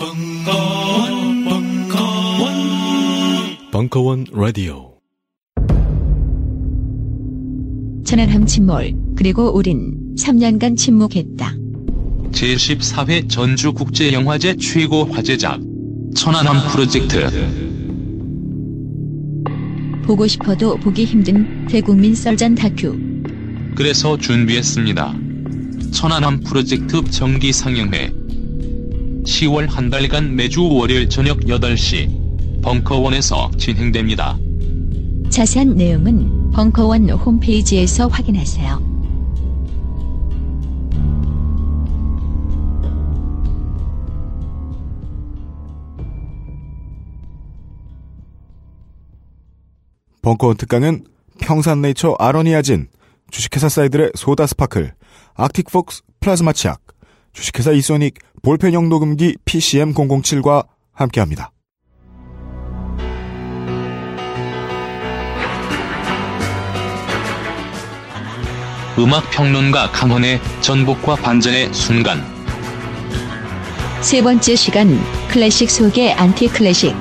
벙커원, 벙커원, 벙커원 라디오. 천안함 침몰, 그리고 우린 3년간 침묵했다. 제14회 전주국제영화제 최고 화제작 천안함 프로젝트 보고 싶어도 보기 힘든 대국민 썰전 다큐. 그래서 준비했습니다. 천안함 프로젝트 정기 상영회 10월 한 달간 매주 월요일 저녁 8시 벙커원에서 진행됩니다. 자세한 내용은 벙커원 홈페이지에서 확인하세요. 벙커원 특강은 평산네이처 아로니아진, 주식회사 사이들의 소다 스파클, 아틱폭스 플라즈마 치약, 주식회사 이소닉 볼펜형 녹음기 PCM007과 함께합니다. 음악 평론가 강헌의 전복과 반전의 순간 세 번째 시간 클래식 속의 안티 클래식.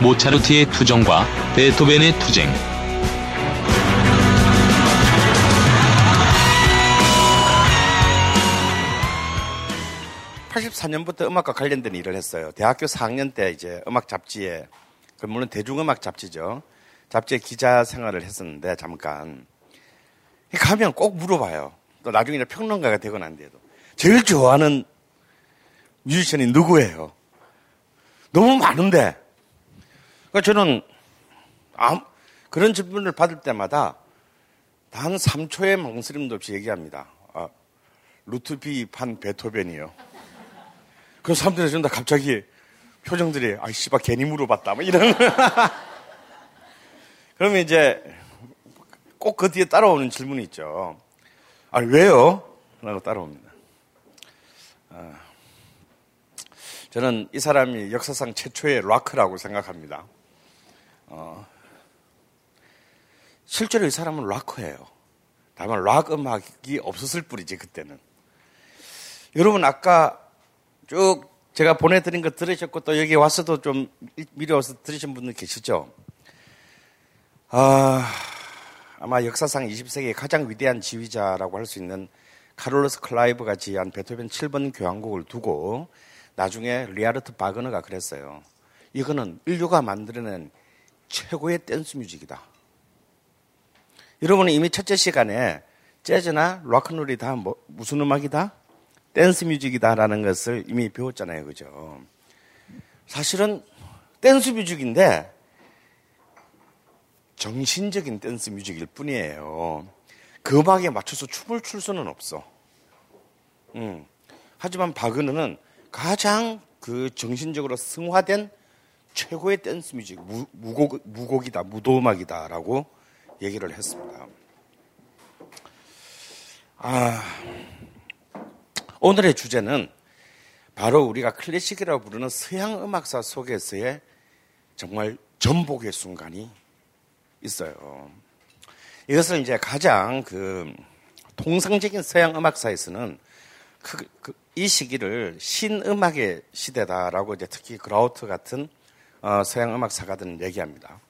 모차르트의 투정과 베토벤의 투쟁 84년부터 음악과 관련된 일을 했어요. 대학교 4학년 때 이제 음악 잡지에, 그 물론 대중음악 잡지죠. 잡지에 기자 생활을 했었는데, 잠깐. 가면 꼭 물어봐요. 또 나중에 평론가가 되고 난 뒤에도. 제일 좋아하는 뮤지션이 누구예요? 너무 많은데. 그러니까 저는 아무, 그런 질문을 받을 때마다 단 3초의 망설임도 없이 얘기합니다. 아, 루트비 판 베토벤이요. 그 사람들이 전다 갑자기 표정들이 아이 씨발 괜히 물어봤다 뭐 이런 그러면 이제 꼭 그 뒤에 따라오는 질문이 있죠. 아 왜요? 라고 따라옵니다. 아, 저는 이 사람이 역사상 최초의 락크라고 생각합니다. 어, 실제로 이 사람은 락커예요. 다만 락 음악이 없었을 뿐이지 그때는. 여러분 아까 쭉 제가 보내드린 거 들으셨고 또 여기 와서도 좀 미리 와서 들으신 분들 계시죠? 아, 아마 역사상 20세기의 가장 위대한 지휘자라고 할 수 있는 카를로스 클라이버가 지휘한 베토벤 7번 교향곡을 두고 나중에 리하르트 바그너가 그랬어요. 이거는 인류가 만들어낸 최고의 댄스 뮤직이다. 여러분은 이미 첫째 시간에 재즈나 락큰롤이 다 뭐, 무슨 음악이다? 댄스 뮤직이다라는 것을 이미 배웠잖아요. 그죠? 사실은 댄스 뮤직인데 정신적인 댄스 뮤직일 뿐이에요. 그 음악에 맞춰서 춤을 출 수는 없어. 음. 하지만 바그너는 가장 그 정신적으로 승화된 최고의 댄스 뮤직, 무, 무곡, 무곡이다, 무도음악이다라고 얘기를 했습니다. 아, 오늘의 주제는 바로 우리가 클래식이라고 부르는 서양 음악사 속에서의 정말 전복의 순간이 있어요. 이것을 이제 가장 그 통상적인 서양 음악사에서는 그, 그, 이 시기를 신음악의 시대다라고 이제 특히 그라우트 같은 어, 서양 음악사가들은 얘기합니다.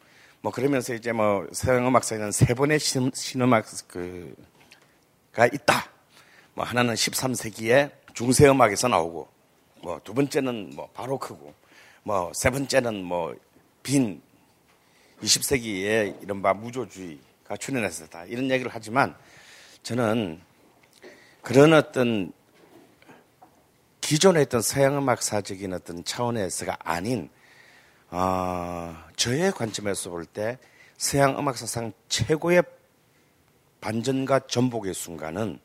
뭐 그러면서 이제 뭐 서양 음악사에는 세 번의 신, 신음악 그가 있다. 뭐 하나는 13세기에 중세 음악에서 나오고 뭐 두 번째는 뭐 바로크고 뭐 세 번째는 뭐 빈 20세기에 이른바 무조주의가 출현했었다. 이런 얘기를 하지만 저는 그런 어떤 기존에 있던 서양 음악사적인 어떤 차원에서가 아닌 어, 저의 관점에서 볼 때 서양 음악 사상 최고의 반전과 전복의 순간은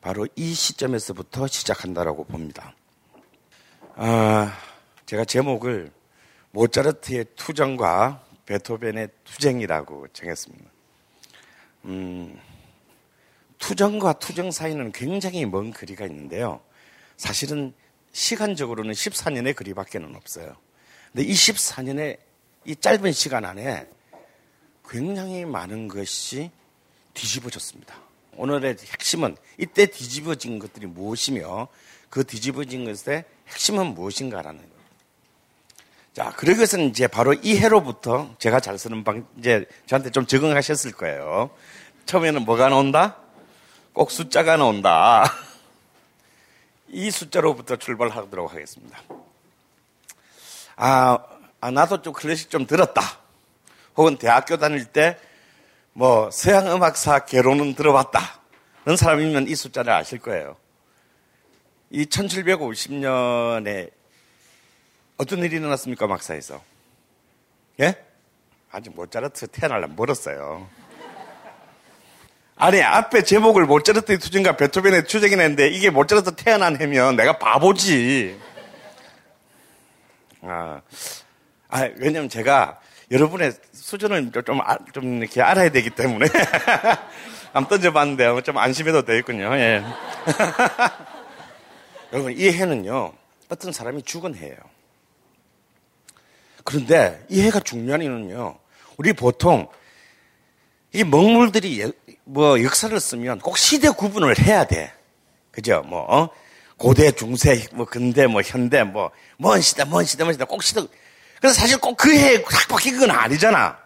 바로 이 시점에서부터 시작한다라고 봅니다. 아, 제가 제목을 모차르트의 투정과 베토벤의 투쟁이라고 정했습니다. 음, 투정과 투정 사이는 굉장히 먼 거리가 있는데요. 사실은 시간적으로는 14년의 거리밖에는 없어요. 근데 이 14년의 이 짧은 시간 안에 굉장히 많은 것이 뒤집어졌습니다. 오늘의 핵심은 이때 뒤집어진 것들이 무엇이며 그 뒤집어진 것의 핵심은 무엇인가라는 거예요. 자, 위해서는 이제 바로 이 해로부터 제가 잘 쓰는 방, 이제 저한테 좀 적응하셨을 거예요. 처음에는 뭐가 나온다? 꼭 숫자가 나온다. 이 숫자로부터 출발하도록 하겠습니다. 아, 아, 나도 좀 클래식 좀 들었다. 혹은 대학교 다닐 때 뭐 서양 음악사 개론은 들어봤다. 그런 사람이면 이 숫자를 아실 거예요. 이 1750년에 어떤 일이 일어났습니까, 막사에서? 예? 아직 모차르트 태어날라 멀었어요. 아니, 앞에 제목을 모차르트의 투쟁과 베토벤의 투쟁이 냈는데 이게 모차르트 태어난 해면 내가 바보지. 아, 아 왜냐면 제가 여러분의 수준을 좀, 아, 좀 이렇게 알아야 되기 때문에. 한번 던져봤는데 좀 안심해도 되겠군요. 예. 여러분, 이 해는요, 어떤 사람이 죽은 해예요. 그런데 이 해가 중요한 이유는요, 우리 보통 이 먹물들이 뭐 역사를 쓰면 꼭 시대 구분을 해야 돼. 그죠? 뭐, 어? 고대, 중세, 뭐, 근대, 뭐, 현대, 뭐, 먼 시대, 먼 시대, 먼 시대, 꼭 시대. 그래서 사실 꼭 그 해에 딱 바뀐 건 아니잖아.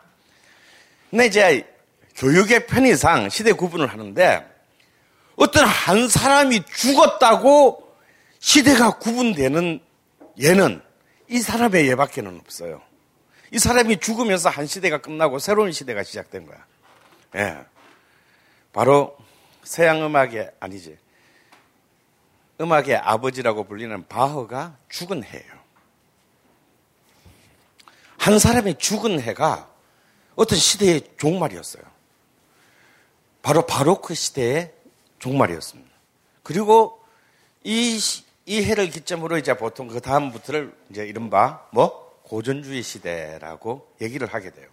근데 이제 교육의 편의상 시대 구분을 하는데 어떤 한 사람이 죽었다고 시대가 구분되는 예는 이 사람의 예밖에는 없어요. 이 사람이 죽으면서 한 시대가 끝나고 새로운 시대가 시작된 거야. 예. 바로 서양 음악의 아니지. 음악의 아버지라고 불리는 바흐가 죽은 해예요. 한 사람이 죽은 해가 어떤 시대의 종말이었어요. 바로 바로크 시대의 종말이었습니다. 그리고 이, 이 해를 기점으로 이제 보통 그 다음부터를 이제 이른바 뭐 고전주의 시대라고 얘기를 하게 돼요.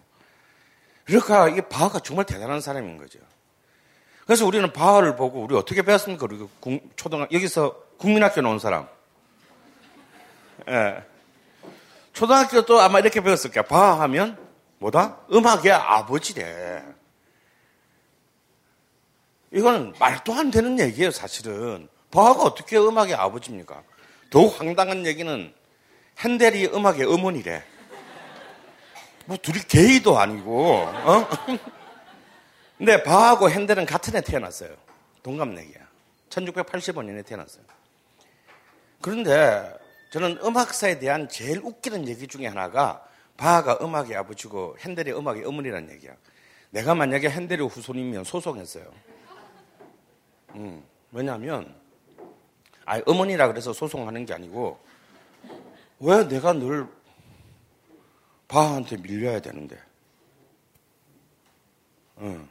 그러니까 이게 바하가 정말 대단한 사람인 거죠. 그래서 우리는 바하를 보고 우리 어떻게 배웠습니까? 우리 초등학 여기서 국민학교 나온 사람. 예. 초등학교 도 아마 이렇게 배웠을 거야. 바하 하면 뭐다? 음악의 아버지래. 이거는 말도 안 되는 얘기예요, 사실은. 바하가 어떻게 음악의 아버지입니까? 더욱 황당한 얘기는 핸델이 음악의 어머니래. 뭐 둘이 게이도 아니고, 어? 근데 바하고 핸델은 같은 해 태어났어요. 동갑내기야. 1685년에 태어났어요. 그런데 저는 음악사에 대한 제일 웃기는 얘기 중에 하나가 바하가 음악의 아버지고 핸델이 음악의 어머니라는 얘기야. 내가 만약에 핸델의 후손이면 소송했어요. 음, 왜냐하면 아 어머니라 그래서 소송하는 게 아니고 왜 내가 늘 바하한테 밀려야 되는데? 응.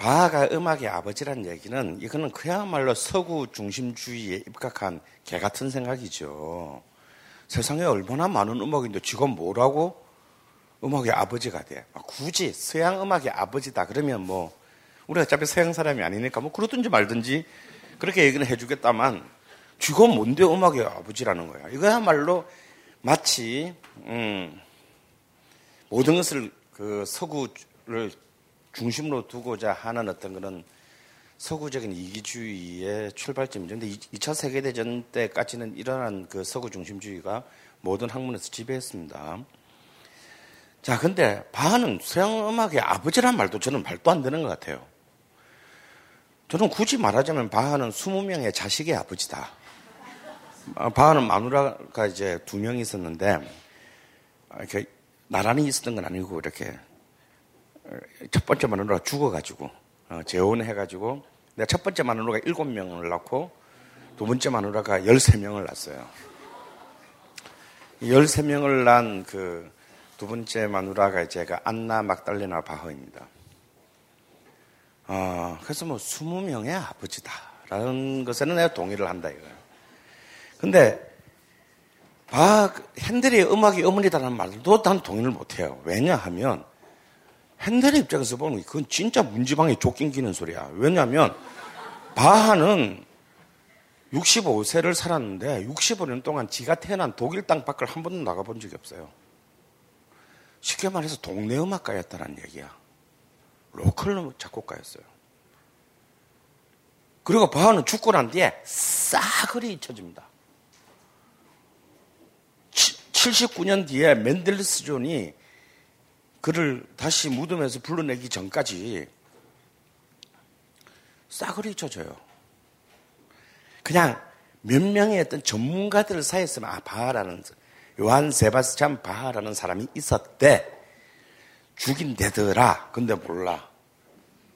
바하가 음악의 아버지라는 얘기는 이거는 그야말로 서구 중심주의에 입각한 개 같은 생각이죠. 세상에 얼마나 많은 음악인데 지가 뭐라고 음악의 아버지가 돼. 아, 굳이 서양 음악의 아버지다 그러면 뭐 우리가 어차피 서양 사람이 아니니까 뭐 그러든지 말든지 그렇게 얘기는 해주겠다만 쥐가 뭔데 음악의 아버지라는 거야. 이거야말로 마치 음, 모든 것을 그 서구를 중심으로 두고자 하는 어떤 그런 서구적인 이기주의의 출발점이죠. 근데 2차 세계대전 때까지는 일어난 그 서구 중심주의가 모든 학문에서 지배했습니다. 자, 근데 바하는 서양 음악의 아버지란 말도 저는 말도 안 되는 것 같아요. 저는 굳이 말하자면 바하는 20명의 자식의 아버지다. 아, 바하는 마누라가 이제 두 명 있었는데, 이렇게 나란히 있었던 건 아니고, 이렇게 첫 번째 마누라가 죽어가지고, 어, 재혼해가지고, 내가 첫 번째 마누라가 일곱 명을 낳고, 두 번째 마누라가 열세 명을 낳았어요. 열세 명을 낳은 그 두 번째 마누라가 제가 안나 막달레나 바허입니다. 어, 그래서 뭐 스무 명의 아버지다라는 것에는 내가 동의를 한다 이거예요. 근데 바 핸델의 음악이 어머니다라는 말도 난 동의를 못해요. 왜냐하면 핸델의 입장에서 보면 그건 진짜 문지방에 쫓긴 기는 소리야. 왜냐하면 바하는 65세를 살았는데 65년 동안 지가 태어난 독일 땅 밖을 한 번도 나가본 적이 없어요. 쉽게 말해서 동네 음악가였다는 얘기야. 로컬 작곡가였어요. 그리고 바하는 죽고 난 뒤에 싸그리 잊혀집니다. 79년 뒤에 멘델스존이 그를 다시 무덤에서 불러내기 전까지 싸그리 잊혀져요. 그냥 몇 명의 어떤 전문가들 사이에서만 아, 바하라는 요한 세바스찬 바하라는 사람이 있었대. 죽인 대더라. 근데 몰라.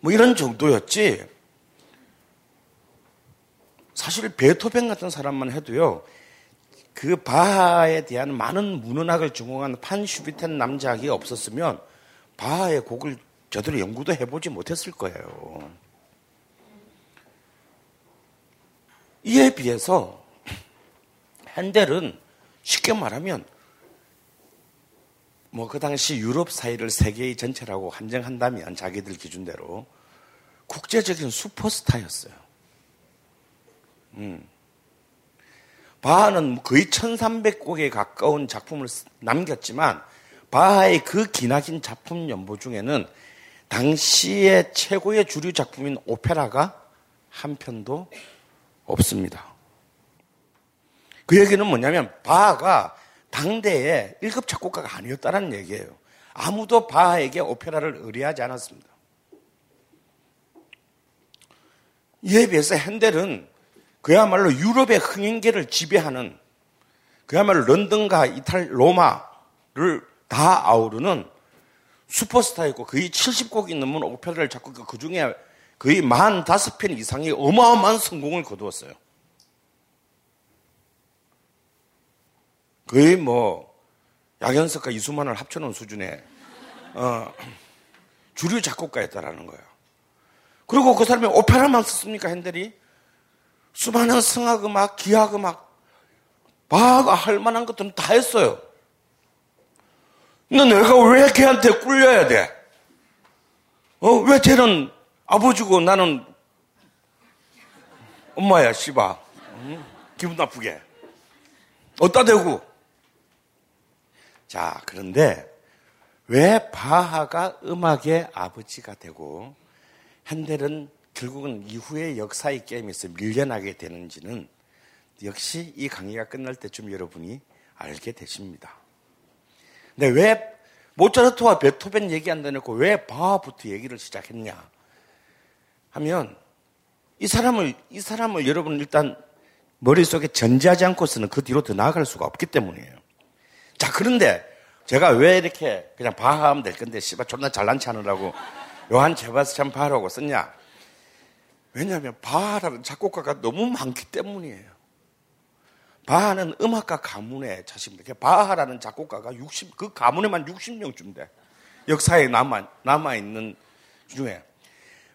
뭐 이런 정도였지. 사실 베토벤 같은 사람만 해도요. 그 바하에 대한 많은 문헌학을 전공한 판 슈비텐 남작이 없었으면 바하의 곡을 저들이 연구도 해보지 못했을 거예요. 이에 비해서 핸델은 쉽게 말하면 뭐 그 당시 유럽 사회를 세계의 전체라고 한정한다면 자기들 기준대로 국제적인 슈퍼스타였어요. 음. 바하는 거의 1300곡에 가까운 작품을 남겼지만 바하의 그 기나긴 작품 연보 중에는 당시의 최고의 주류 작품인 오페라가 한 편도 없습니다. 그 얘기는 뭐냐면 바하가 당대의 1급 작곡가가 아니었다는 얘기예요. 아무도 바하에게 오페라를 의뢰하지 않았습니다. 이에 비해서 핸델은 그야말로 유럽의 흥행계를 지배하는 그야말로 런던과 이탈, 로마를 다 아우르는 슈퍼스타였고 거의 70곡이 넘는 오페라를 작곡했고 그 중에 거의 45편 이상의 어마어마한 성공을 거두었어요. 거의 뭐 야견석과 이수만을 합쳐놓은 수준의 어, 주류 작곡가였다라는 거예요. 그리고 그 사람이 오페라만 썼습니까 핸델이? 수많은 성악음악, 기악음악, 바가 할 만한 것들은 다 했어요. 근데 내가 왜 걔한테 꿀려야 돼? 어, 왜 쟤는 아버지고 나는 엄마야, 씨바. 응? 기분 나쁘게. 어따 대고. 자, 그런데 왜 바하가 음악의 아버지가 되고 핸델은 결국은 이후의 역사의 게임에서 밀려나게 되는지는 역시 이 강의가 끝날 때쯤 여러분이 알게 되십니다. 근데 왜 모차르트와 베토벤 얘기 안 되놓고 왜 바하부터 얘기를 시작했냐 하면 이 사람을 이 사람을 여러분 일단 머릿속에 전제하지 않고서는 그 뒤로 더 나아갈 수가 없기 때문이에요. 자, 그런데 제가 왜 이렇게 그냥 바하하면 될 건데 씨발 존나 잘난 체하느라고 요한 제바스찬 바하라고 썼냐? 왜냐하면 바하라는 작곡가가 너무 많기 때문이에요. 바하는 음악가 가문의 자식입니다. 바하라는 작곡가가 60, 그 가문에만 60명쯤 돼. 역사에 남아, 남아있는 중에.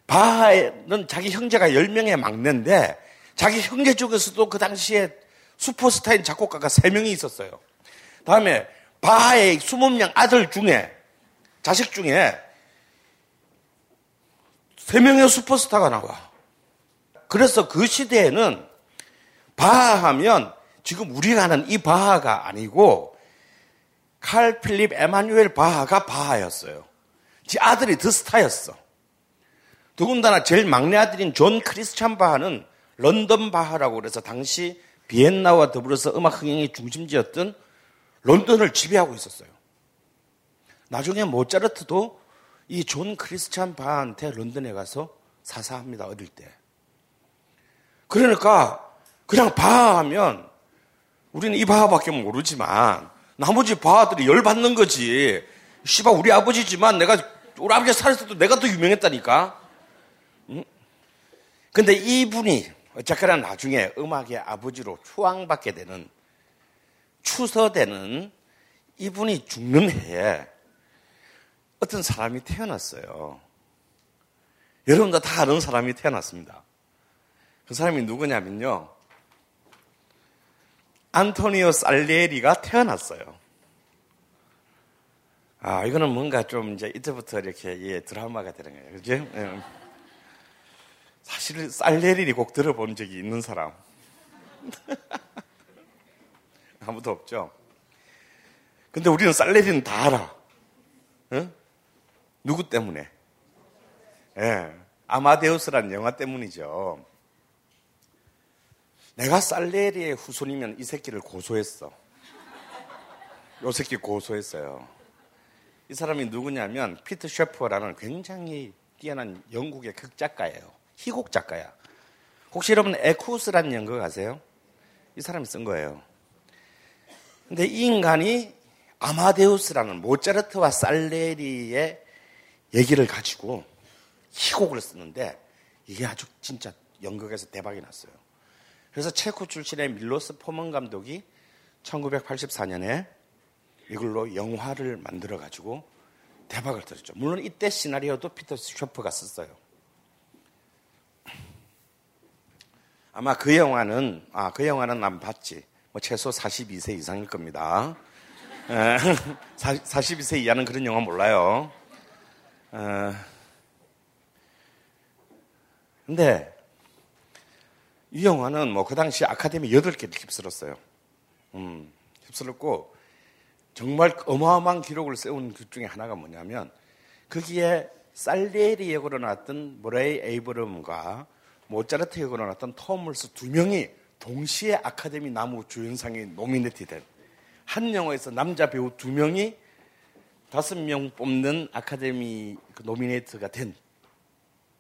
바하는 자기 형제가 10명의 막내인데, 자기 형제 중에서도 그 당시에 슈퍼스타인 작곡가가 3명이 있었어요. 다음에 바하의 20명 아들 중에, 자식 중에 3명의 슈퍼스타가 나와. 그래서 그 시대에는 바하하면 지금 우리가 아는 이 바하가 아니고 칼 필립 에마뉴엘 바하가 바하였어요. 지 아들이 더 스타였어. 더군다나 제일 막내 아들인 존 크리스찬 바하는 런던 바하라고 그래서 당시 비엔나와 더불어서 음악 흥행의 중심지였던 런던을 지배하고 있었어요. 나중에 모차르트도 이 존 크리스찬 바하한테 런던에 가서 사사합니다. 어릴 때. 그러니까 그냥 바하하면 우리는 이 바하밖에 모르지만 나머지 바하들이 열받는 거지. 씨발 우리 아버지지만 내가 우리 아버지 살았을 때도 내가 더 유명했다니까. 응? 근데 이분이 어쨌거나 나중에 음악의 아버지로 추앙받게 되는 추서되는 이분이 죽는 해에 어떤 사람이 태어났어요. 여러분도 다 아는 사람이 태어났습니다. 그 사람이 누구냐면요. 안토니오 살리에리가 태어났어요. 아, 이거는 뭔가 좀 이제 이때부터 이렇게 예, 드라마가 되는 거예요. 그죠? 예. 사실 살리에리 곡 들어본 적이 있는 사람. 아무도 없죠? 근데 우리는 살레리는 다 알아. 응? 누구 때문에? 예. 아마데우스라는 영화 때문이죠. 내가 살레리의 후손이면 이 새끼를 고소했어. 요 새끼 고소했어요. 이 사람이 누구냐면 피트 셰퍼라는 굉장히 뛰어난 영국의 극작가예요. 희곡 작가야. 혹시 여러분 에쿠스라는 연극 아세요? 이 사람이 쓴 거예요. 근데 이 인간이 아마데우스라는 모차르트와 살레리의 얘기를 가지고 희곡을 쓰는데 이게 아주 진짜 연극에서 대박이 났어요. 그래서 체코 출신의 밀로스 포먼 감독이 1984년에 이걸로 영화를 만들어 가지고 대박을 터졌죠. 물론 이때 시나리오도 피터 쇼프가 썼어요. 아마 그 영화는 아 그 영화는 난 봤지. 뭐 최소 42세 이상일 겁니다. 42세 이하는 그런 영화 몰라요. 어, 근데 이 영화는 뭐 그 당시 아카데미 8개를 휩쓸었어요. 음, 휩쓸었고 정말 어마어마한 기록을 세운 그 중에 하나가 뭐냐면 거기에 살레리 역으로 나왔던 머레이 에이브러햄과 모차르트 역으로 나왔던 톰 헐스 두 명이 동시에 아카데미 남우주연상에 노미네이트된 한 영화에서 남자 배우 두 명이 다섯 명 뽑는 아카데미 그 노미네이트가 된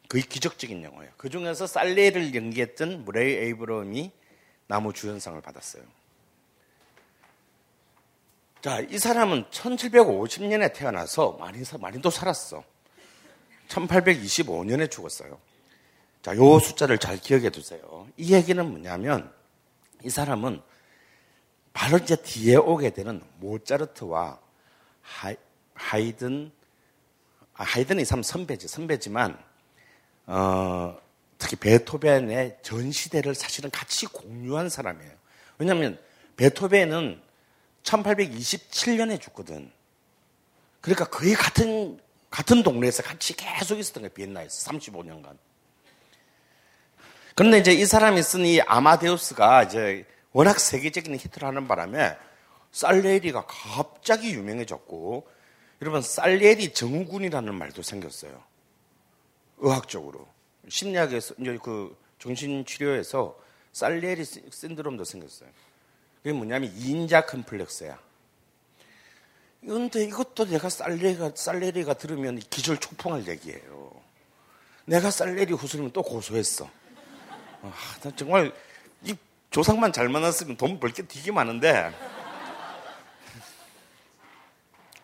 거의 기적적인 영화예요. 그 중에서 살레를 연기했던 무레이 에이브럼이 나무 주연상을 받았어요. 자, 이 사람은 1750년에 태어나서 많이, 많이 또 살았어. 1825년에 죽었어요. 자, 요 숫자를 잘 기억해 두세요. 이 얘기는 뭐냐면, 이 사람은 바로 이제 뒤에 오게 되는 모차르트와 하이, 하이든, 아, 하이든이 참 선배지, 선배지만, 어, 특히 베토벤의 전 시대를 사실은 같이 공유한 사람이에요. 왜냐하면 베토벤은 1827년에 죽거든. 그러니까 거의 같은 같은 동네에서 같이 계속 있었던 거예요. 비엔나에서 35년간. 그런데 이제 이 사람이 쓴 이 아마데우스가 이제 워낙 세계적인 히트를 하는 바람에 살레리가 갑자기 유명해졌고 여러분 살레리 정군이라는 말도 생겼어요. 의학적으로 심리학에서 이제 그 정신치료에서 살레리 신드롬도 생겼어요. 그게 뭐냐면 인자 컴플렉스야. 그런데 이것도 내가 살레리가, 살레리가 들으면 기절 초풍할 얘기예요. 내가 살레리 후손이면 또 고소했어. 아, 정말 이 조상만 잘 만났으면 돈 벌 게 되게 많은데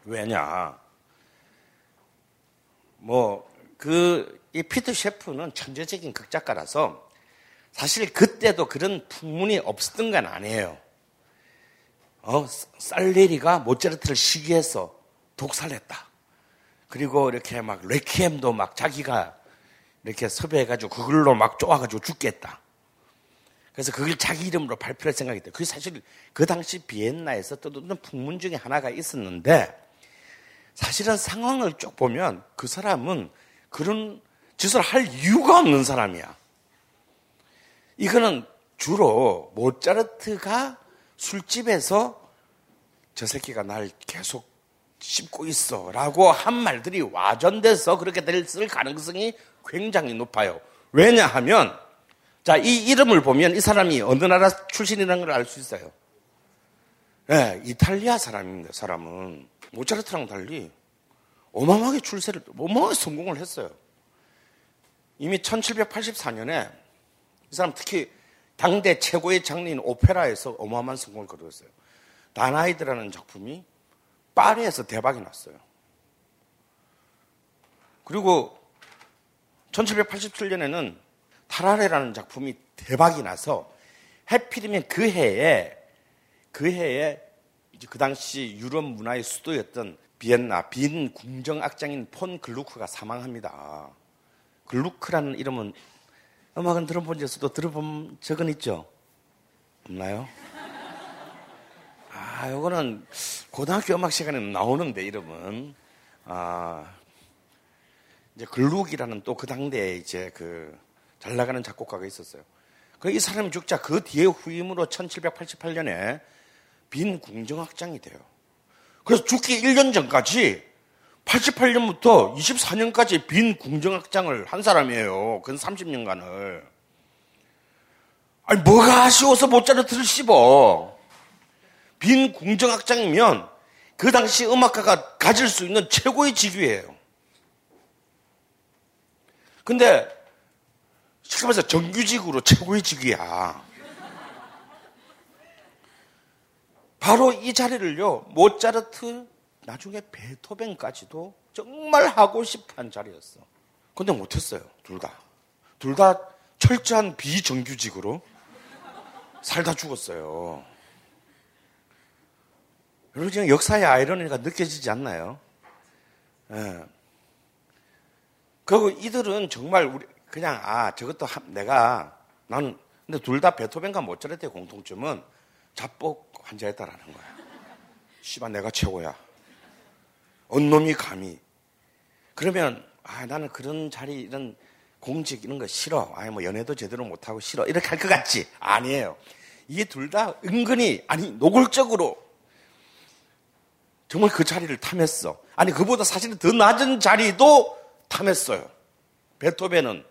왜냐? 뭐 그 이 피터 셰프는 천재적인 극작가라서 사실 그때도 그런 풍문이 없었던 건 아니에요. 어, 살레리가 모차르트를 시기해서 독살했다. 그리고 이렇게 막 레퀴엠도 막 자기가 이렇게 섭외해가지고 그걸로 막 쪼아가지고 죽겠다. 그래서 그걸 자기 이름으로 발표할 생각이 있다. 그게 사실 그 당시 비엔나에서 떠도는 풍문 중에 하나가 있었는데 사실은 상황을 쭉 보면 그 사람은 그런 짓을 할 이유가 없는 사람이야. 이거는 주로 모차르트가 술집에서 저 새끼가 날 계속 씹고 있어 라고 한 말들이 와전돼서 그렇게 됐을 가능성이 굉장히 높아요. 왜냐하면 자, 이 이름을 보면 이 사람이 어느 나라 출신이라는 걸 알 수 있어요. 네, 이탈리아 사람입니다, 사람은. 모차르트랑 달리 어마어마하게 출세를, 어마어마하게 성공을 했어요. 이미 1784년에 이 사람 특히 당대 최고의 장르인 오페라에서 어마어마한 성공을 거두었어요. 다나이드라는 작품이 파리에서 대박이 났어요. 그리고 1787년에는 타라레라는 작품이 대박이 나서 해필이면 그 해에 그 해에 그 당시 유럽 문화의 수도였던 비엔나 빈 궁정 악장인 폰 글루크가 사망합니다. 글루크라는 이름은 음악은 들어본 적도 들어본 적은 있죠? 없나요? 아, 요거는 고등학교 음악 시간에 나오는데 이름은 아 이제 글룩이라는 또 그 당대에 이제 그 잘 나가는 작곡가가 있었어요. 그이 사람이 죽자 그 뒤에 후임으로 1788년에 빈 궁정악장이 돼요. 그래서 죽기 1년 전까지 88년부터 24년까지 빈 궁정악장을 한 사람이에요. 근 30년간을. 아니, 뭐가 아쉬워서 모차르트를 씹어? 빈 궁정악장이면 그 당시 음악가가 가질 수 있는 최고의 직위예요. 근데 쉽게 말해서 정규직으로 최고의 직위야. 바로 이 자리를요, 모차르트, 나중에 베토벤까지도 정말 하고 한 자리였어. 근데 못했어요, 둘 다. 둘 다 철저한 비정규직으로 살다 죽었어요. 여러분, 지금 역사의 아이러니가 느껴지지 않나요? 예. 그리고 이들은 정말 우리, 그냥, 아, 저것도 한- 내가, 나는, 근데 둘 다 베토벤과 모차르트의 공통점은 자뻑 환자였다라는 거야. 씨발, 내가 최고야. 언놈이 감히. 그러면, 아, 나는 그런 자리, 이런 공직 이런 거 싫어. 아니, 뭐 연애도 제대로 못 하고 싫어. 이렇게 할 것 같지? 아니에요. 이게 둘 다 은근히, 아니, 노골적으로 정말 그 자리를 탐했어. 아니, 그보다 사실은 더 낮은 자리도 탐했어요. 베토벤은.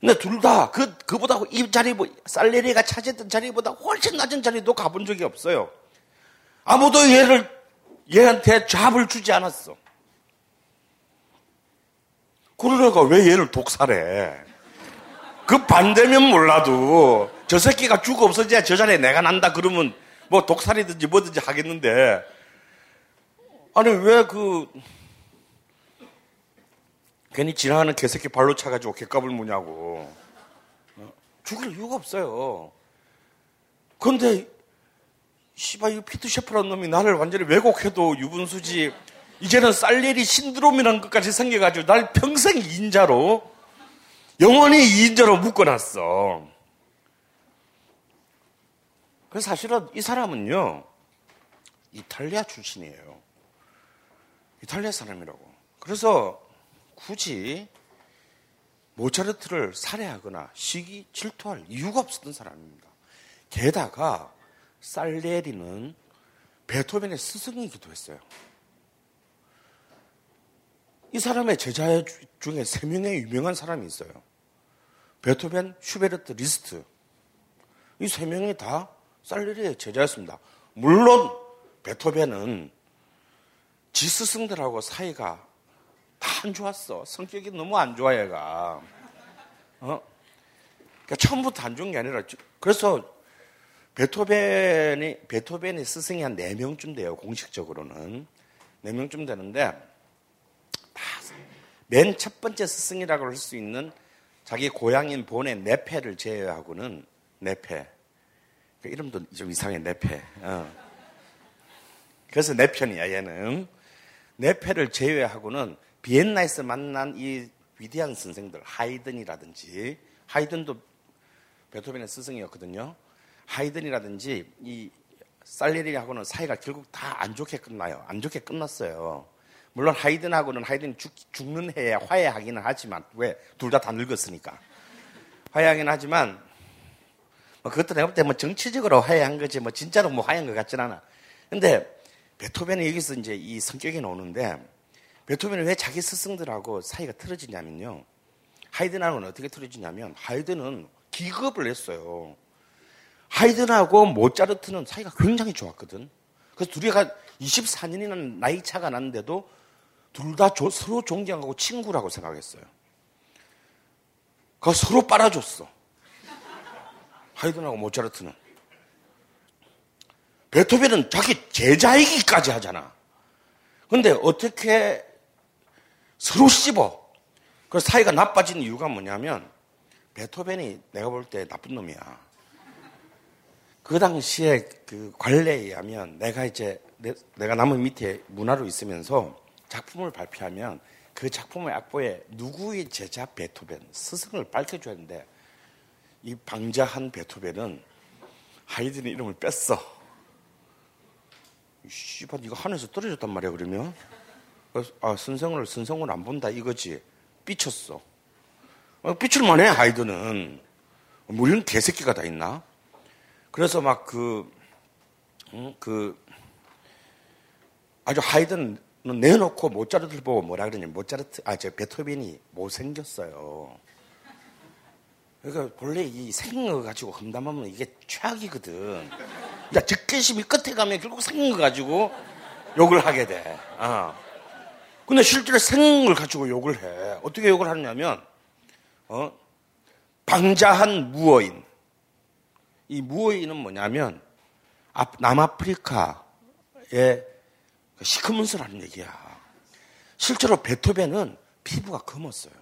근데 둘 다, 그, 그보다 이 자리, 뭐, 살레리가 차지했던 자리보다 훨씬 낮은 자리도 가본 적이 없어요. 아무도 얘를, 얘한테 잡을 주지 않았어. 그러다가 왜 얘를 독살해? 그 반대면 몰라도 저 새끼가 죽어 없어져야 저 자리에 내가 난다 그러면 뭐 독살이든지 뭐든지 하겠는데 아니 왜 그 괜히 지나가는 개새끼 발로 차가지고 개값을 무냐고 어? 죽을 이유가 없어요. 그런데 씨발 이 피트 셰프라는 놈이 나를 완전히 왜곡해도 유분수지 이제는 쌀레리 신드롬이라는 것까지 생겨가지고 날 평생 인자로 영원히 인자로 묶어놨어. 그래서 사실은 이 사람은요 이탈리아 출신이에요. 이탈리아 사람이라고. 그래서 굳이 모차르트를 살해하거나 시기 질투할 이유가 없었던 사람입니다. 게다가 살레리는 베토벤의 스승이기도 했어요. 이 사람의 제자 중에 세 명의 유명한 사람이 있어요. 베토벤, 슈베르트, 리스트. 이 세 명이 다 살레리의 제자였습니다. 물론 베토벤은 지 스승들하고 사이가 다 안 좋았어. 성격이 너무 안 좋아 얘가. 어? 그러니까 처음부터 안 좋은 게 아니라 그래서 베토벤이 베토벤의 스승이 한 네 명쯤 돼요. 공식적으로는 네 명쯤 되는데 맨 첫 번째 스승이라고 할 수 있는 자기 고향인 본의 네페를 제외하고는 네페 그 이름도 좀 이상해 네페. 어. 그래서 네 편이야 얘는 네페를 제외하고는 비엔나에서 만난 이 위대한 선생들 하이든이라든지 하이든도 베토벤의 스승이었거든요. 하이든이라든지 이 살레리하고는 사이가 결국 다 안 좋게 끝나요. 안 좋게 끝났어요. 물론 하이든하고는 하이든이 죽, 죽는 해에 화해하기는 하지만 왜? 둘다다 늙었으니까. 화해하기는 하지만 뭐 그것도 내가 볼 때 뭐 정치적으로 화해한 거지 뭐 진짜로 뭐 화해한 것 같진 않아. 근데 베토벤은 여기서 이제 이 성격이 나오는데 베토벤은 왜 자기 스승들하고 사이가 틀어지냐면요. 하이든하고는 어떻게 틀어지냐면 하이든은 기급을 했어요. 하이든하고 모차르트는 사이가 굉장히 좋았거든. 그래서 둘이 24년이나 나이 차가 났는데도 둘 다 서로 존경하고 친구라고 생각했어요. 그 서로 빨아줬어. 하이든하고 모차르트는. 베토벤은 자기 제자이기까지 하잖아. 근데 어떻게 서로 씹어? 그 사이가 나빠진 이유가 뭐냐면 베토벤이 내가 볼 때 나쁜 놈이야. 그 당시에 그 관례에 의하면 내가 이제 내, 가 나무 밑에 문화로 있으면서 작품을 발표하면 그 작품의 악보에 누구의 제자 베토벤 스승을 밝혀줘야 하는데 이 방자한 베토벤은 하이든의 이름을 뺐어. 씨발 이거 하늘에서 떨어졌단 말이야 그러면 아 선생을 선생을 안 본다 이거지 삐쳤어. 어, 삐칠만해 하이든은 뭐 이런 개새끼가 다 있나? 그래서 막 그, 음, 그, 아주 하이든 내놓고 모차르트를 보고 뭐라 그러냐. 모차르트, 아, 저 베토벤이 못생겼어요. 그러니까 본래 이 생긴 거 가지고 험담하면 이게 최악이거든. 그러니까 적개심이 끝에 가면 결국 생긴 거 가지고 욕을 하게 돼. 어. 근데 실제로 생긴 걸 가지고 욕을 해. 어떻게 욕을 하냐면, 어? 방자한 무어인. 이 무어인은 뭐냐면, 앞- 남아프리카의 그 시커먼스라는 얘기야. 실제로 베토벤은 피부가 검었어요.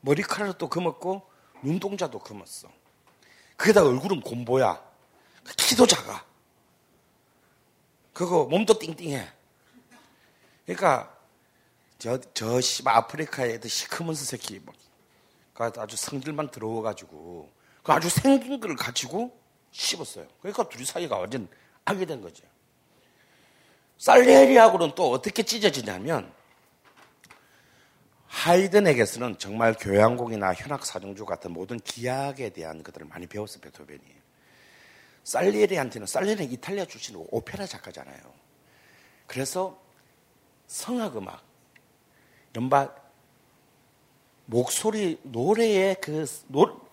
머리카락도 검었고 눈동자도 검었어. 그게다 얼굴은 곰보야. 키도 작아. 그거 몸도 띵띵해. 그러니까 저, 저 씨발 아프리카의 애들 시커먼스 새끼 뭐. 그 아주 성질만 들어와가지고 그 아주 생긴 걸 가지고 씹었어요. 그러니까 둘이 사이가 완전 악이 된 거죠. 살레리하고는 또 어떻게 찢어지냐면 하이든에게서는 정말 교향곡이나 현악사중주 같은 모든 기악에 대한 것들을 많이 배웠어 베토벤이. 살리에리한테는 살리에리는 이탈리아 출신이고 오페라 작가잖아요. 그래서 성악 음악, 연바 목소리 노래의 그 노,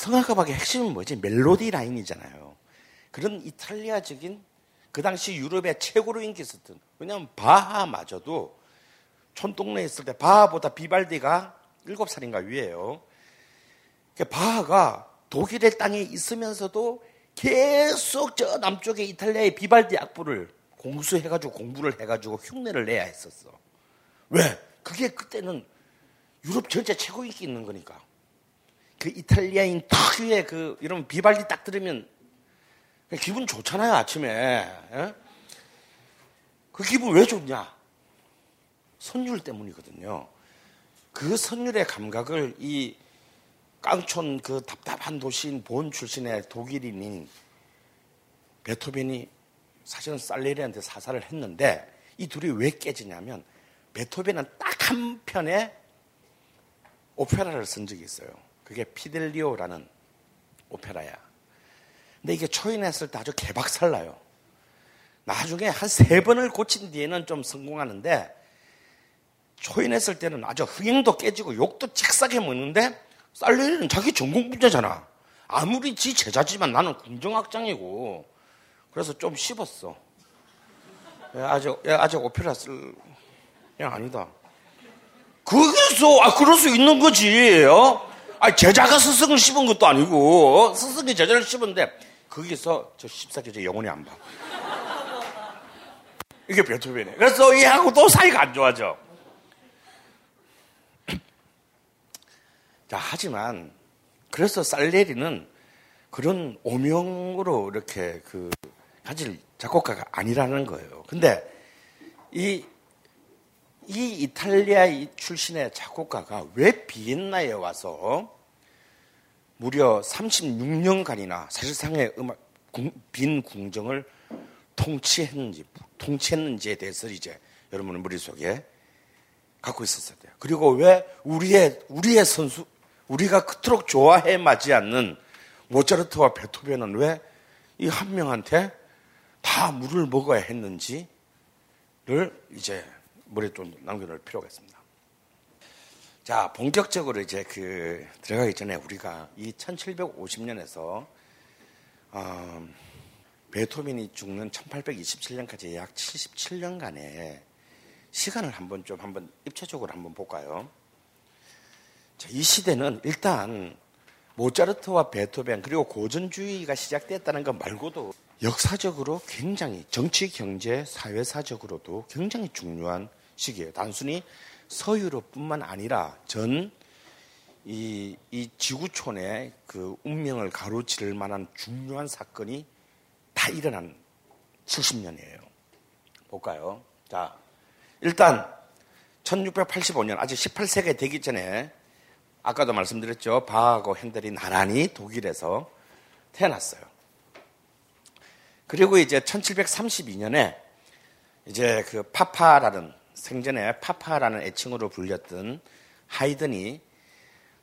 성악음악의 핵심은 뭐지? 멜로디 라인이잖아요. 그런 이탈리아적인 그 당시 유럽의 최고로 인기 있었던 왜냐하면 바하마저도 촌동네에 있을 때 바하보다 비발디가 일곱 살인가 위에요. 바하가 독일의 땅에 있으면서도 계속 저 남쪽의 이탈리아의 비발디 악보를 공수해가지고 공부를 해가지고 흉내를 내야 했었어. 왜? 그게 그때는 유럽 전체 최고 인기 있는 거니까. 그 이탈리아인 특유의 그 이런 비발디 딱 들으면 기분 좋잖아요 아침에. 예? 그 기분 왜 좋냐? 선율 때문이거든요. 그 선율의 감각을 이 깡촌 그 답답한 도시인 본 출신의 독일인인 베토벤이 사실은 살레리한테 사살을 했는데 이 둘이 왜 깨지냐면 베토벤은 딱 한 편의 오페라를 쓴 적이 있어요. 그게 피델리오라는 오페라야. 근데 이게 초인했을 때 아주 개박살나요. 나중에 한 세 번을 고친 뒤에는 좀 성공하는데 초인했을 때는 아주 흥행도 깨지고 욕도 칙삭해 먹는데 살레리는 자기 전공 분야잖아. 아무리 지 제자지만 나는 궁정학장이고 그래서 좀 씹었어. 야, 아직 야, 아직 오페라 쓸 야, 아니다. 거기서 아 그럴 수 있는 거지. 어? 아 제자가 스승을 씹은 것도 아니고 어? 스승이 제자를 씹었는데 거기서 저 씹사게 저 영혼이 안 봐. 이게 베토벤이에요. 그래서 얘하고 또 사이가 안 좋아져. 자, 하지만 그래서 살레리는 그런 오명으로 이렇게 그 가질 작곡가가 아니라는 거예요. 근데 이, 이 이탈리아 출신의 작곡가가 왜 비엔나에 와서 무려 36년간이나 사실상의 음악, 궁- 빈 궁정을 통치했는지, 통치했는지에 대해서 이제 여러분의 머릿속에 갖고 있었어야 돼요. 그리고 왜 우리의, 우리의 선수, 우리가 그토록 좋아해 맞지 않는 모차르트와 베토벤은 왜 이 한 명한테 다 물을 먹어야 했는지를 이제 머리에 좀 남겨놓을 필요가 있습니다. 자, 본격적으로 이제 그 들어가기 전에 우리가 이 1750년에서 어, 베토벤이 죽는 1827년까지 약 77년간의 시간을 한번 좀 한번 입체적으로 한번 볼까요? 자, 이 시대는 일단 모차르트와 베토벤 그리고 고전주의가 시작됐다는 것 말고도 역사적으로 굉장히 정치, 경제, 사회사적으로도 굉장히 중요한 시기예요. 단순히 서유럽뿐만 아니라 전 이, 이 지구촌의 그 운명을 가로지를 만한 중요한 사건이 다 일어난 70년이에요. 볼까요? 자, 일단 1685년 아직 18세기 되기 전에 아까도 말씀드렸죠. 바하고 핸델이 나란히 독일에서 태어났어요. 그리고 이제 1732년에 이제 그 파파라는 생전에 파파라는 애칭으로 불렸던 하이든이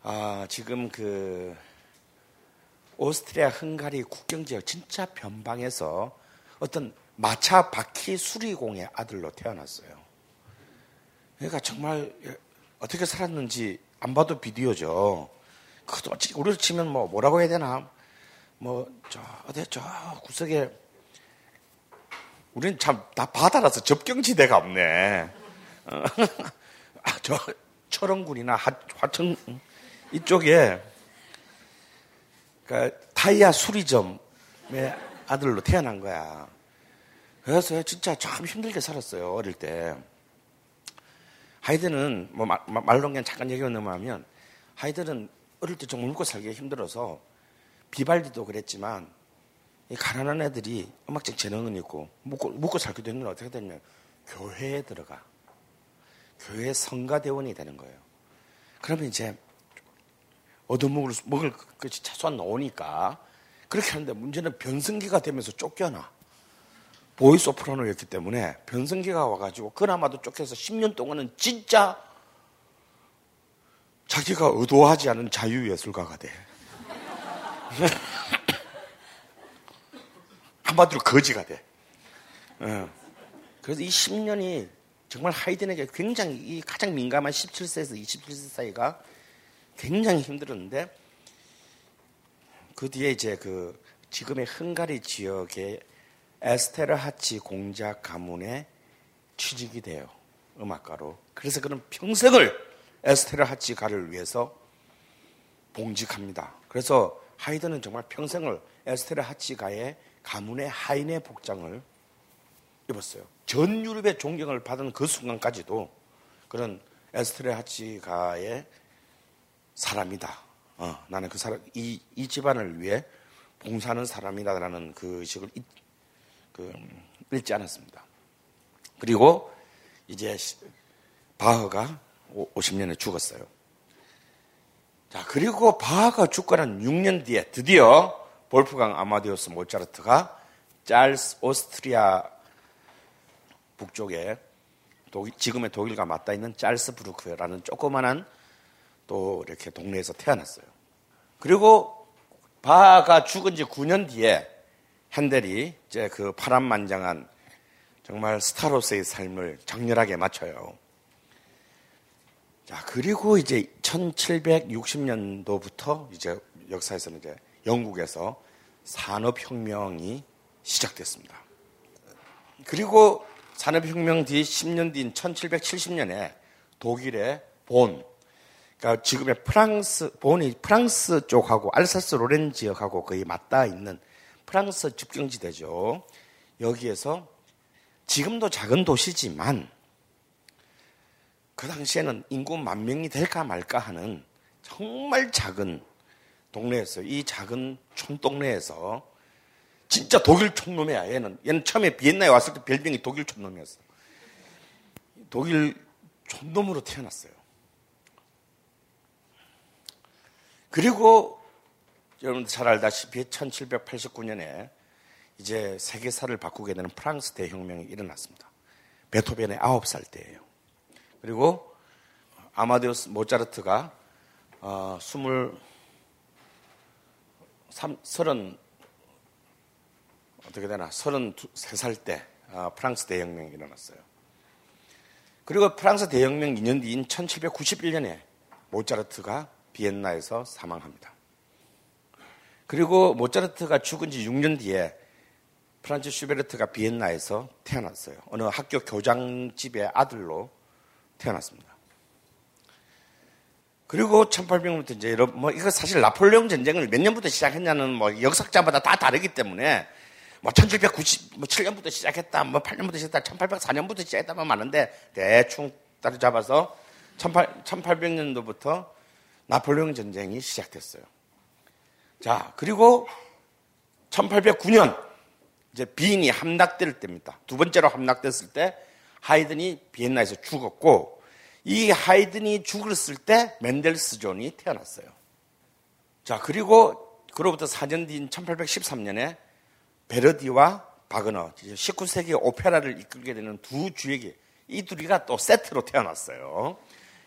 아, 지금 그 오스트리아 헝가리 국경 지역 진짜 변방에서 어떤 마차 바퀴 수리공의 아들로 태어났어요. 그러니까 정말 어떻게 살았는지 안 봐도 비디오죠. 그도 우리로 치면 뭐 뭐라고 해야 되나 뭐 저 어디 저 구석에 우리는 참 다 바다라서 접경지대가 없네. 어, 아, 저 철원군이나 하, 화천 이쪽에 그 타이야 수리점의 아들로 태어난 거야. 그래서 진짜 참 힘들게 살았어요 어릴 때. 하이든은 뭐 말, 말로 그냥 잠깐 얘기를 넘어가면 하이든은 어릴 때 정말 먹고 살기가 힘들어서 비발디도 그랬지만 이 가난한 애들이 음악적 재능은 있고 묵고, 묵고 살게 되면 어떻게 되냐면 교회에 들어가 교회 성가대원이 되는 거예요. 그러면 이제 얻어먹을 먹을 것이 최소한 나오니까 그렇게 하는데 문제는 변성기가 되면서 쫓겨나. 보이스 오프라노였기 때문에 변성기가 와가지고 그나마도 쫓겨서 10년 동안은 진짜 자기가 의도하지 않은 자유예술가가 돼. 한마디로 거지가 돼. 어. 그래서 이 10년이 정말 하이든에게 굉장히 이 가장 민감한 17세에서 27세 사이가 굉장히 힘들었는데 그 뒤에 이제 그 지금의 헝가리 지역의 에스테르하치 공작 가문에 취직이 돼요. 음악가로. 그래서 그는 평생을 에스테르하치 가를 위해서 봉직합니다. 그래서 하이든은 정말 평생을 에스테르하치 가의 가문의 하인의 복장을 입었어요. 전 유럽의 존경을 받은 그 순간까지도 그런 에스테르하치가의 사람이다. 어, 나는 그 사람, 이, 이 집안을 위해 봉사하는 사람이다라는 그 의식을 잊, 그, 잃지 않았습니다. 그리고 이제 바흐가 50년에 죽었어요. 자, 그리고 바흐가 죽고 난 6년 뒤에 드디어 볼프강 아마디우스 모차르트가 짤스 오스트리아 북쪽에 독일, 지금의 독일과 맞닿아 있는 짤스부르크라는 조그만한 또 이렇게 동네에서 태어났어요. 그리고 바하가 죽은 지 9년 뒤에 핸델이 이제 그 파란만장한 정말 스타로서의 삶을 장렬하게 마쳐요. 자, 그리고 이제 1760년도부터 이제 역사에서는 이제 영국에서 산업혁명이 시작됐습니다. 그리고 산업혁명 뒤 10년 뒤인 1770년에 독일의 본, 그러니까 지금의 프랑스, 본이 프랑스 쪽하고 알사스 로렌 지역하고 거의 맞닿아 있는 프랑스 집경지대죠. 여기에서 지금도 작은 도시지만 그 당시에는 인구 만 명이 될까 말까 하는 정말 작은 동네에서 이 작은 촌동네에서 진짜 독일 촌놈이야 얘는. 얘는 처음에 비엔나에 왔을 때 별명이 독일 촌놈이었어. 독일 촌놈으로 태어났어요. 그리고 여러분들 잘 알다시피 1789년에 이제 세계사를 바꾸게 되는 프랑스 대혁명이 일어났습니다. 베토벤의 9살 때예요. 그리고 아마데우스 모차르트가 어, 20 서른 어떻게 되나 33살 때 어, 프랑스 대혁명이 일어났어요. 그리고 프랑스 대혁명 2년 뒤인 1791년에 모차르트가 비엔나에서 사망합니다. 그리고 모차르트가 죽은 지 6년 뒤에 프란츠 슈베르트가 비엔나에서 태어났어요. 어느 학교 교장 집의 아들로 태어났습니다. 그리고 1800년부터 이제 여러분, 뭐, 이거 사실 나폴레옹 전쟁을 몇 년부터 시작했냐는 뭐 역사자마다 다 다르기 때문에 뭐 1797년부터 뭐 시작했다, 뭐 8년부터 시작했다, 1804년부터 시작했다만 많은데 대충 따로 잡아서 1800년도부터 나폴레옹 전쟁이 시작됐어요. 자, 그리고 1809년 이제 빈이 함락될 때입니다. 두 번째로 함락됐을 때 하이든이 비엔나에서 죽었고 이 하이든이 죽었을 때 멘델스존이 태어났어요. 자, 그리고 그로부터 4년 뒤인 1813년에 베르디와 바그너, 19세기 오페라를 이끌게 되는 두 주역이 이 둘이가 또 세트로 태어났어요.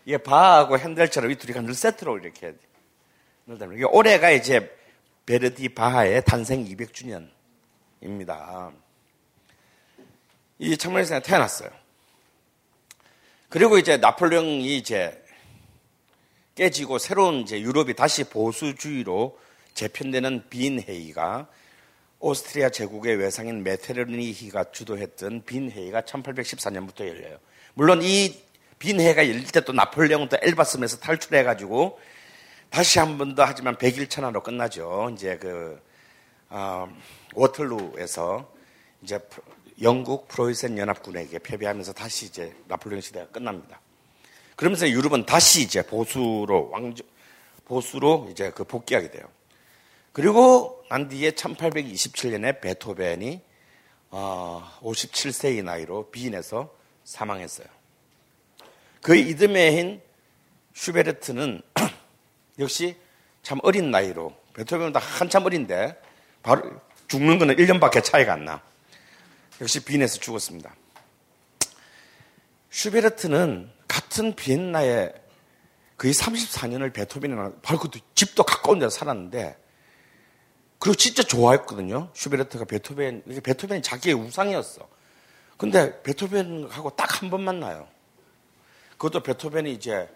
이게 바하고 핸델처럼 이 둘이가 늘 세트로 이렇게 이게 올해가 이제 베르디 바하의 탄생 200주년입니다. 이 청문회에서 태어났어요. 그리고 이제 나폴레옹이 이제 깨지고 새로운 이제 유럽이 다시 보수주의로 재편되는 빈 회의가 오스트리아 제국의 외상인 메테르니히가 주도했던 빈 회의가 1814년부터 열려요. 물론 이 빈 회의가 열릴 때 또 나폴레옹도 엘바스에서 탈출해가지고 다시 한 번 더 하지만 100일 천하로 끝나죠. 이제 그 어, 워털루에서 이제 영국 프로이센 연합군에게 패배하면서 다시 이제 나폴레옹 시대가 끝납니다. 그러면서 유럽은 다시 이제 보수로 왕조 보수로 이제 그 복귀하게 돼요. 그리고 난 뒤에 1827년에 베토벤이 어, 57세의 나이로 비인에서 사망했어요. 그 이듬해 인 슈베르트는 역시 참 어린 나이로 베토벤보다 한참 어린데 바로 죽는 거는 1년밖에 차이가 안 나. 역시 비인에서 죽었습니다. 슈베르트는 같은 비엔나에 거의 34년을 베토벤이랑 바로 그 집도 가까운 데서 살았는데 그리고 진짜 좋아했거든요. 슈베르트가 베토벤, 베토벤이 자기의 우상이었어. 근데 베토벤하고 딱 한 번 만나요. 그것도 베토벤이 이제,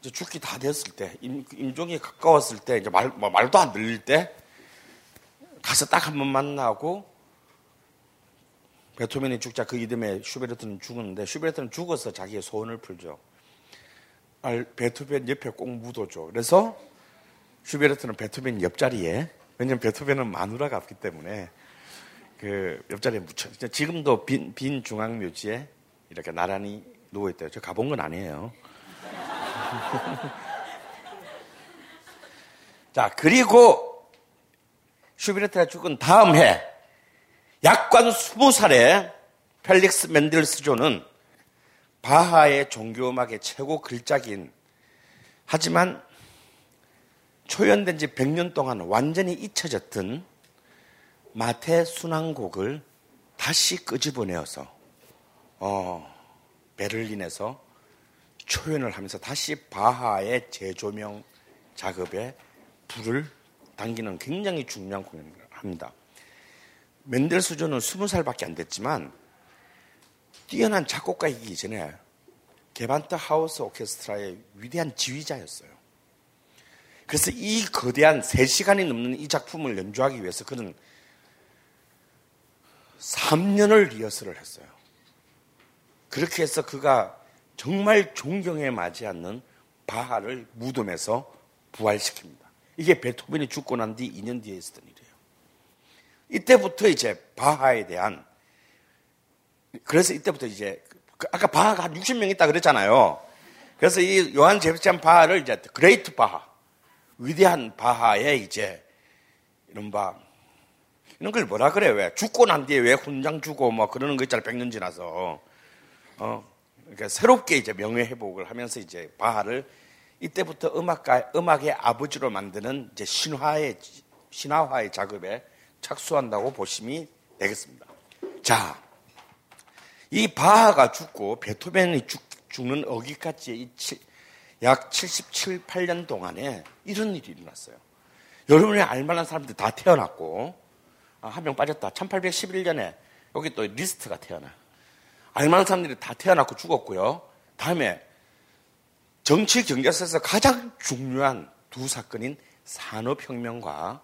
이제 죽기 다 됐을 때, 임, 임종이 가까웠을 때, 이제 말, 뭐 말도 안 들릴 때, 가서 딱 한 번 만나고, 베토벤이 죽자 그 이듬해 슈베르트는 죽었는데, 슈베르트는 죽어서 자기의 소원을 풀죠. 베토벤 옆에 꼭 묻어줘. 그래서 슈베르트는 베토벤 옆자리에 왜냐면 베토벤은 마누라가 없기 때문에 그 옆자리에 묻혀. 지금도 빈, 빈 중앙묘지에 이렇게 나란히 누워있대요. 저 가본 건 아니에요. 자, 그리고 슈베르트가 죽은 다음 해, 약관 20살에 펠릭스 맨델스존은 바하의 종교음악의 최고 글작인 하지만 초연된 지 100년 동안 완전히 잊혀졌던 마태 순환곡을 다시 끄집어내어서 어, 베를린에서 초연을 하면서 다시 바하의 재조명 작업에 불을 당기는 굉장히 중요한 공연을 합니다. 멘델스존은 20살밖에 안 됐지만 뛰어난 작곡가이기 전에 게반트 하우스 오케스트라의 위대한 지휘자였어요. 그래서 이 거대한 3시간이 넘는 이 작품을 연주하기 위해서 그는 3년을 리허설을 했어요. 그렇게 해서 그가 정말 존경에 맞지 않는 바하를 무덤에서 부활시킵니다. 이게 베토벤이 죽고 난 뒤 2년 뒤에 있었던 일이에요. 이때부터 이제 바하에 대한 그래서 이때부터 이제 그 아까 바하가 한 60명 있다 그랬잖아요. 그래서 이 요한 제바스찬 바하를 이제 great 바하 위대한 바하의 이제 이른바 이런 걸 뭐라 그래? 왜? 죽고 난 뒤에 왜 훈장 주고 뭐 그러는 거 있잖아 백년 지나서. 어? 그러니까 새롭게 이제 명예 회복을 하면서 이제 바하를 이때부터 음악가 음악의 아버지로 만드는 이제 신화의 신화화의 작업에 착수한다고 보시면 되겠습니다. 자, 이 바하가 죽고 베토벤이 죽, 죽는 어기까지의 약 77, 8년 동안에 이런 일이 일어났어요. 여러분이 알만한 사람들 다 태어났고, 아, 한 명 빠졌다. 1811년에 여기 또 리스트가 태어나. 알만한 사람들이 다 태어났고 죽었고요. 다음에 정치 경제에서 가장 중요한 두 사건인 산업혁명과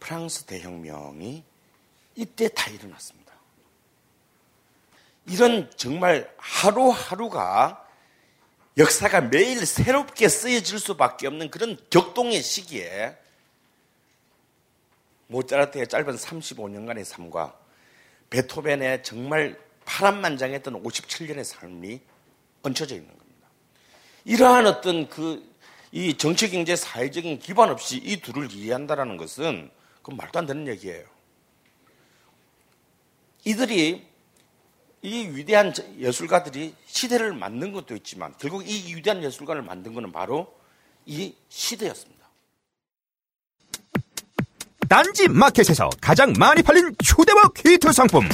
프랑스 대혁명이 이때 다 일어났습니다. 이런 정말 하루하루가 역사가 매일 새롭게 쓰여질 수밖에 없는 그런 격동의 시기에 모차르트의 짧은 35년간의 삶과 베토벤의 정말 파란만장했던 57년의 삶이 얹혀져 있는 겁니다. 이러한 어떤 그, 이 정치, 경제, 사회적인 기반 없이 이 둘을 이해한다는 것은 그건 말도 안 되는 얘기예요. 이들이 이 위대한 예술가들이 시대를 만든 것도 있지만 결국 이 위대한 예술가를 만든 것은 바로 이 시대였습니다. 딴지 마켓에서 가장 많이 팔린 초대박 히트 상품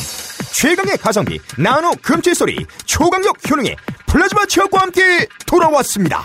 최강의 가성비 나노 금칠 소리 초강력 효능의 플라즈마 치약과 함께 돌아왔습니다.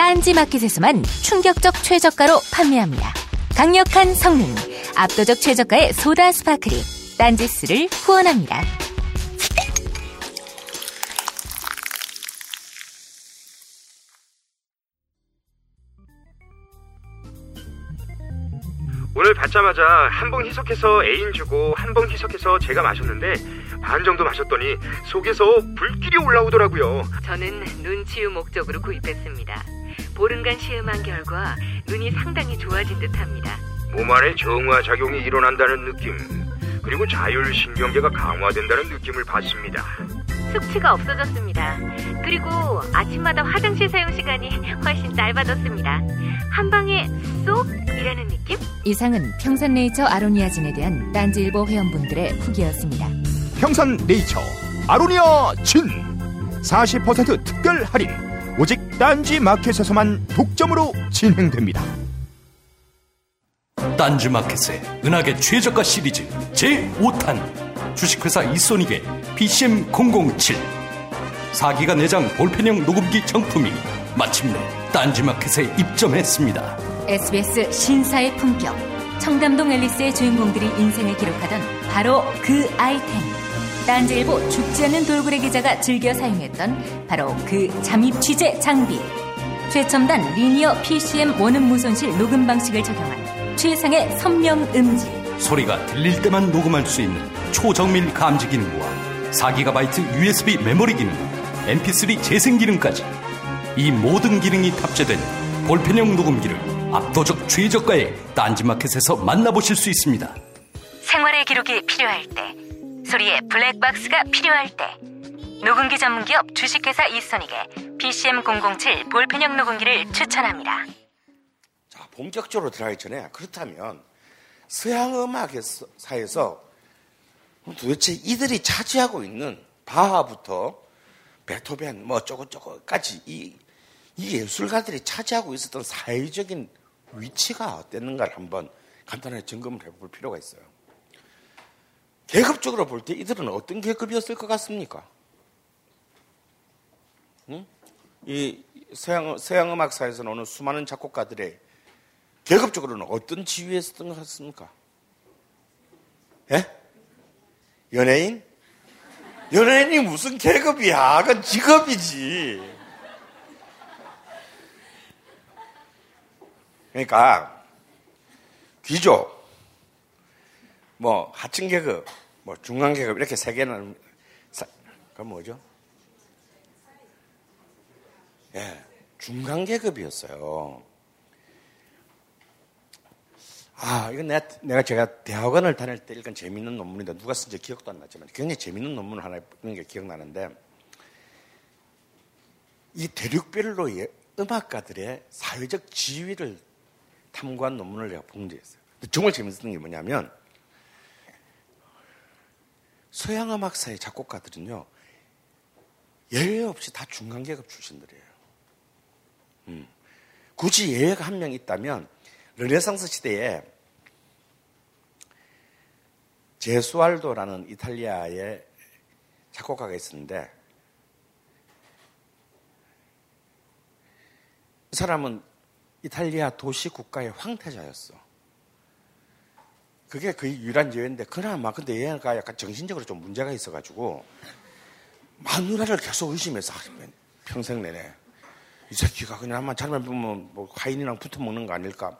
딴지마켓에서만 충격적 최저가로 판매합니다. 강력한 성능, 압도적 최저가의 소다 스파클이 딴지스를 후원합니다. 오늘 받자마자 한 봉 희석해서 애인 주고 한 봉 희석해서 제가 마셨는데 반 정도 마셨더니 속에서 불길이 올라오더라고요. 저는 눈치유 목적으로 구입했습니다. 보름간 시음한 결과 눈이 상당히 좋아진 듯합니다. 몸 안에 정화 작용이 일어난다는 느낌 그리고 자율신경계가 강화된다는 느낌을 받습니다. 숙취가 없어졌습니다. 그리고 아침마다 화장실 사용 시간이 훨씬 짧아졌습니다. 한 방에 쏙이라는 느낌? 이상은 평산네이처 아로니아진에 대한 딴지일보 회원분들의 후기였습니다. 평산 네이처 아로니아 진 40% 특별 할인 오직 딴지 마켓에서만 독점으로 진행됩니다. 딴지 마켓의 은하계 최저가 시리즈 제5탄 주식회사 이소닉의 PCM007 4기가 내장 볼펜형 녹음기 정품이 마침내 딴지 마켓에 입점했습니다. SBS 신사의 품격 청담동 앨리스의 주인공들이 인생을 기록하던 바로 그 아이템 딴지일보 죽지 않는 돌고래 기자가 즐겨 사용했던 바로 그 잠입 취재 장비 최첨단 리니어 PCM 원음 무손실 녹음 방식을 적용한 최상의 선명 음질 소리가 들릴 때만 녹음할 수 있는 초정밀 감지 기능과 4GB USB 메모리 기능, MP3 재생 기능까지 이 모든 기능이 탑재된 볼펜형 녹음기를 압도적 최저가에 딴지마켓에서 만나보실 수 있습니다. 생활의 기록이 필요할 때, 소리의 블랙박스가 필요할 때, 녹음기 전문기업 주식회사 이소닉의 PCM007 볼펜형 녹음기를 추천합니다. 자, 본격적으로 들어가기 전에 그렇다면 서양 음악사에서 도대체 이들이 차지하고 있는 바하부터 베토벤 뭐 어쩌고저쩌고까지 이, 이 예술가들이 차지하고 있었던 사회적인 위치가 어땠는가를 한번 간단하게 점검을 해볼 필요가 있어요. 계급적으로 볼 때 이들은 어떤 계급이었을 것 같습니까? 응? 이 서양, 서양 음악사에서 나오는 수많은 작곡가들의 계급적으로는 어떤 지위에 있었던 것 같습니까? 예? 연예인? 연예인이 무슨 계급이야? 그건 직업이지. 그러니까 귀족, 뭐 하층 계급, 뭐 중간 계급 이렇게 세 개는 그 뭐죠? 예, 중간 계급이었어요. 아, 이건 내가, 내가 제가 대학원을 다닐 때 읽은 재밌는 논문인데 누가 쓴지 기억도 안 나지만 굉장히 재밌는 논문 하나 읽는 게 기억나는데 이 대륙별로의 음악가들의 사회적 지위를 탐구한 논문을 내가 본 적이 있어요. 정말 재밌었던 게 뭐냐면 서양 음악사의 작곡가들은요 예외 없이 다 중간계급 출신들이에요. 음. 굳이 예외가 한 명 있다면 르네상스 시대에 제수알도라는 이탈리아의 작곡가가 있었는데 이 사람은 이탈리아 도시 국가의 황태자였어. 그게 거의 유일한 예인데 그나마 근데 얘가 약간 정신적으로 좀 문제가 있어가지고 마누라를 계속 의심해서 평생 내내 이 새끼가 그냥 한번 잘못 보면 뭐 화인이랑 붙어 먹는 거 아닐까.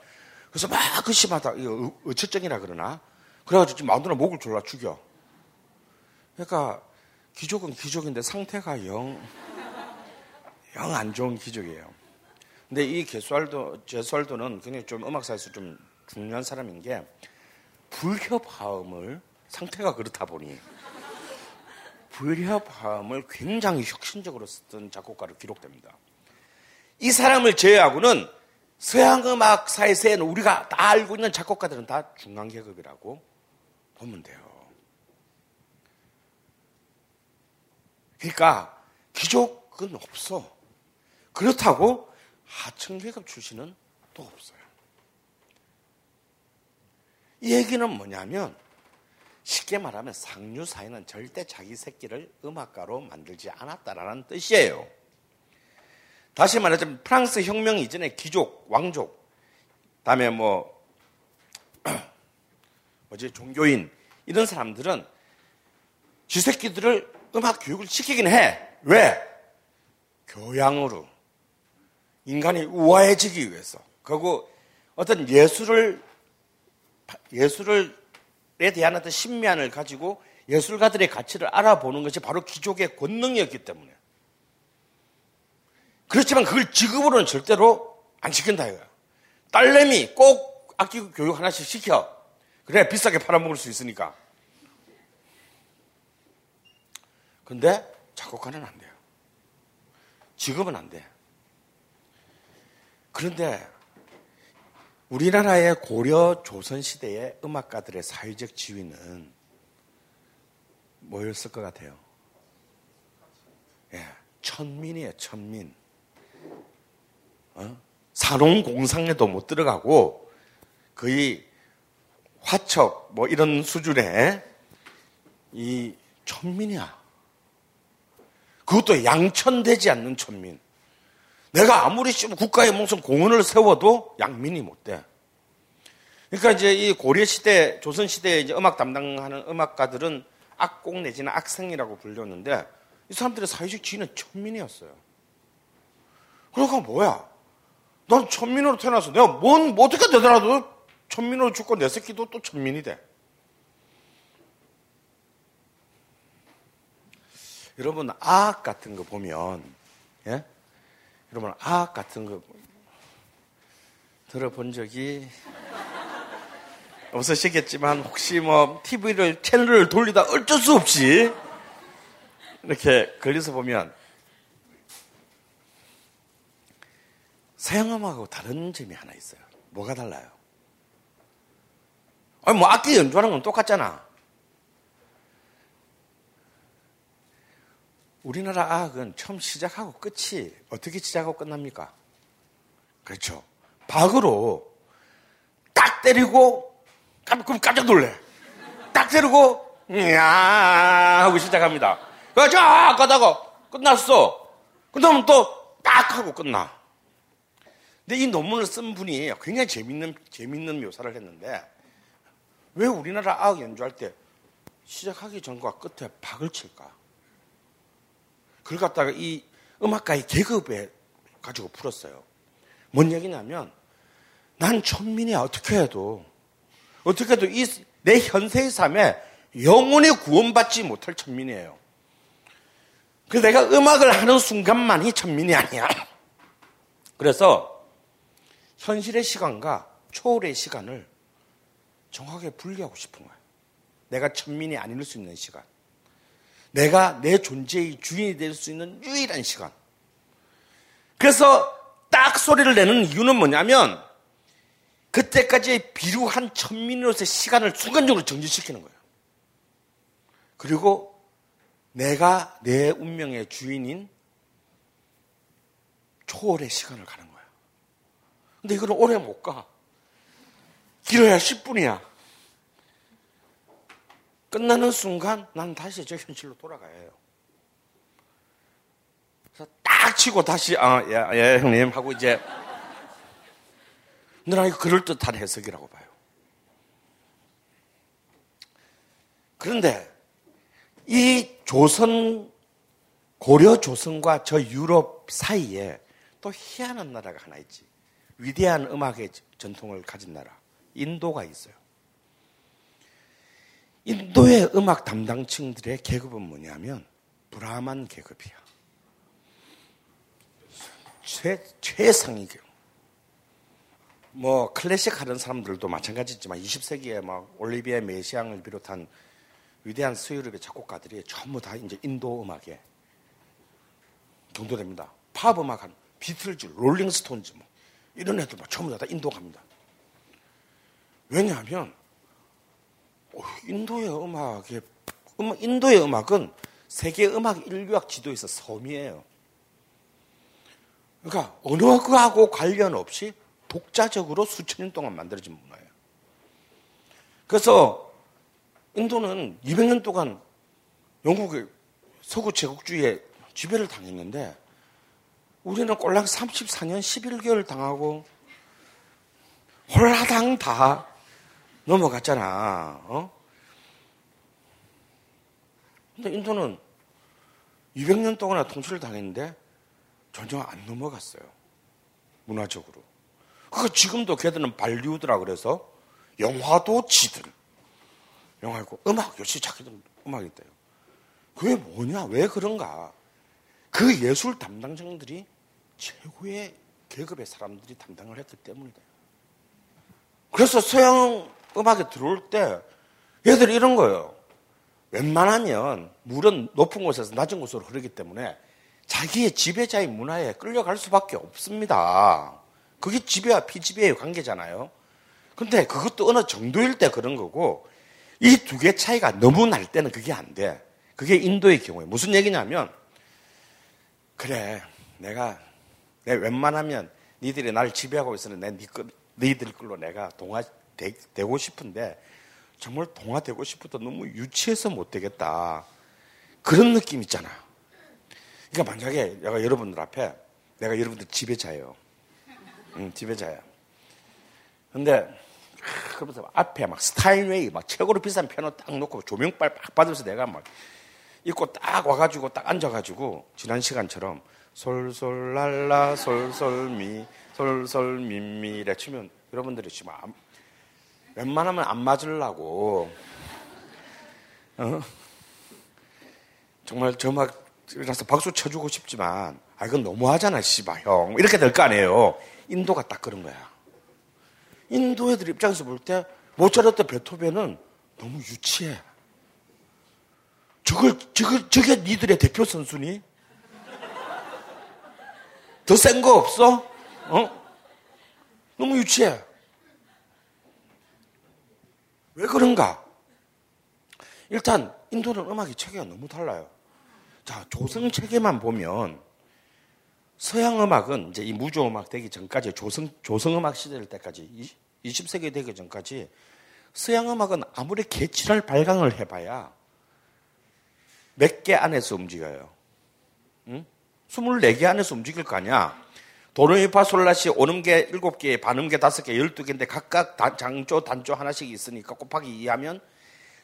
그래서 막 의심하다 이거 어처증이라 그러나 그래가지고 마누라 목을 졸라 죽여. 그러니까 귀족은 귀족인데 상태가 영 영 안 좋은 귀족이에요. 근데 이 게수알도 제수알도는 굉장히 좀 음악사에서 좀 중요한 사람인 게 불협화음을 상태가 그렇다 보니 불협화음을 굉장히 혁신적으로 쓰던 작곡가로 기록됩니다. 이 사람을 제외하고는 서양 음악사에서는 우리가 다 알고 있는 작곡가들은 다 중간 계급이라고 보면 돼요. 그러니까 귀족은 없어. 그렇다고 하층 계급 출신은 또 없어요. 이 얘기는 뭐냐면 쉽게 말하면 상류 사회는 절대 자기 새끼를 음악가로 만들지 않았다라는 뜻이에요. 다시 말하자면 프랑스 혁명 이전에 귀족, 왕족, 다음에 뭐 뭐지 종교인 이런 사람들은 지 새끼들을 음악 교육을 시키긴 해. 왜? 교양으로 인간이 우아해지기 위해서. 그리고 어떤 예술을 예술에 대한 어떤 신미안을 가지고 예술가들의 가치를 알아보는 것이 바로 귀족의 권능이었기 때문에. 그렇지만 그걸 지급으로는 절대로 안 시킨다 이거야. 딸내미 꼭 악기 교육 하나씩 시켜. 그래 비싸게 팔아먹을 수 있으니까. 근데 작곡가는 안 돼요. 지급은 안 돼. 그런데 우리나라의 고려 조선 시대의 음악가들의 사회적 지위는 뭐였을 것 같아요? 예, 천민이에요, 천민. 어? 산업공상에도 못 들어가고 거의 화척 뭐 이런 수준의 이 천민이야. 그것도 양천되지 않는 천민. 내가 아무리 국가에 무슨 공원을 세워도 양민이 못 돼. 그러니까 이제 이 고려 시대, 조선 시대에 음악 담당하는 음악가들은 악곡 내지는 악생이라고 불렸는데 이 사람들의 사회적 지위는 천민이었어요. 그러니까 뭐야? 난 천민으로 태어나서 내가 뭔, 뭐 어떻게 되더라도 천민으로 죽고 내 새끼도 또 천민이 돼. 여러분, 악 같은 거 보면, 예? 여러분, 악 같은 거 들어본 적이 없으시겠지만, 혹시 뭐, TV를, 채널을 돌리다 어쩔 수 없이 이렇게 걸려서 보면, 서양음악하고 다른 점이 하나 있어요. 뭐가 달라요? 아니, 뭐, 악기 연주하는 건 똑같잖아. 우리나라 악은 처음 시작하고 끝이 어떻게 시작하고 끝납니까? 그렇죠. 박으로 딱 때리고 그럼 깜짝 놀래. 딱 때리고 야 하고 시작합니다. 그래서 쫙 가다가 끝났어. 그다음 또딱 하고 끝나. 근데 이 논문을 쓴 분이 굉장히 재밌는 재밌는 묘사를 했는데 왜 우리나라 악 연주할 때 시작하기 전과 끝에 박을 칠까? 그걸 갖다가 이 음악가의 계급에 가지고 풀었어요. 뭔 얘기냐면 난 천민이야 어떻게 해도 어떻게 해도 이 내 현세의 삶에 영원히 구원받지 못할 천민이에요. 그래서 내가 음악을 하는 순간만이 천민이 아니야. 그래서 현실의 시간과 초월의 시간을 정확하게 분리하고 싶은 거야. 내가 천민이 아닐 수 있는 시간. 내가 내 존재의 주인이 될 수 있는 유일한 시간. 그래서 딱 소리를 내는 이유는 뭐냐면 그때까지의 비루한 천민으로서의 시간을 순간적으로 정지시키는 거예요. 그리고 내가 내 운명의 주인인 초월의 시간을 가는 거예요. 근데 이거는 오래 못 가. 길어야 10분이야. 끝나는 순간 난 다시 저 현실로 돌아가야 해요. 그래서 딱 치고 다시 아, 예, 예 형님 하고 이제 이거 그럴듯한 해석이라고 봐요. 그런데 이 조선 고려 조선과 저 유럽 사이에 또 희한한 나라가 하나 있지. 위대한 음악의 전통을 가진 나라. 인도가 있어요. 인도의 음악 담당층들의 계급은 뭐냐면 브라만 계급이야. 최, 최상위죠. 뭐 클래식 하는 사람들도 마찬가지지만 20세기에 막 올리비에 메시앙을 비롯한 위대한 서유럽의 작곡가들이 전부 다 이제 인도 음악에 경도됩니다. 팝 음악 한 비틀즈, 롤링스톤즈 뭐 이런 애들 막 전부 다 인도 갑니다. 왜냐하면 어, 인도의 음악에 인도의 음악은 세계 음악 인류학 지도에서 섬이에요. 그러니까 어느 거하고 관련 없이 독자적으로 수천 년 동안 만들어진 문화예요. 그래서 인도는 200년 동안 영국의 서구 제국주의에 지배를 당했는데 우리는 꼴랑 34년 11개월 당하고 홀라당 다 넘어갔잖아. 어? 근데 인도는 200년 동안이나 통치를 당했는데 전혀 안 넘어갔어요. 문화적으로. 그 지금도 걔들은 발리우드라 그래서 영화도 지들. 영화고 음악 역시 자기들 음악이 있대요. 그게 뭐냐? 왜 그런가? 그 예술 담당자들이 최고의 계급의 사람들이 담당을 했기 때문이다. 그래서 서양 음악에 들어올 때 얘들이 이런 거예요. 웬만하면 물은 높은 곳에서 낮은 곳으로 흐르기 때문에 자기의 지배자의 문화에 끌려갈 수밖에 없습니다. 그게 지배와 피지배의 관계잖아요. 근데 그것도 어느 정도일 때 그런 거고 이 두 개 차이가 너무 날 때는 그게 안 돼. 그게 인도의 경우에 무슨 얘기냐면 그래 내가 내 웬만하면 니들이 날 지배하고 있으면 내 니들 끌로 내가 동화 되, 고 싶은데 정말 동화되고 싶어도 너무 유치해서 못 되겠다. 그런 느낌 있잖아. 그러니까 만약에 내가 여러분들 앞에 내가 여러분들 지배자예요. 응, 지배자야. 근데 그러면서 앞에 막 스타인웨이 막 최고로 비싼 피아노 딱 놓고 조명빨 빡 받으면서 내가 막 입고 딱 와가지고 딱 앉아가지고 지난 시간처럼 솔솔랄라 솔솔미 솔솔미미래 치면 여러분들이 지금 웬만하면 안 맞으려고. 어? 정말 저막이라서 박수 쳐주고 싶지만 아 이건 너무하잖아 씨발 형. 이렇게 될 거 아니에요. 인도가 딱 그런 거야. 인도 애들 입장에서 볼 때 모차르트 베토벤은 너무 유치해. 저걸 저걸 저게 니들의 대표 선수니? 더 센 거 없어? 어? 너무 유치해 왜 그런가? 일단 인도는 음악의 체계가 너무 달라요. 자, 조성 체계만 보면 서양 음악은 이제 이 무조 음악 되기 전까지 조성 조성 음악 시대 때까지 20세기 되기 전까지 서양 음악은 아무리 개칠할 발광을 해봐야 몇 개 안에서 움직여요. 응? 24개 안에서 움직일 거 아니야. 도레미파솔라시 오음계 7개, 반음계 5개, 12개인데 각각 장조, 단조 하나씩 있으니까 곱하기 2하면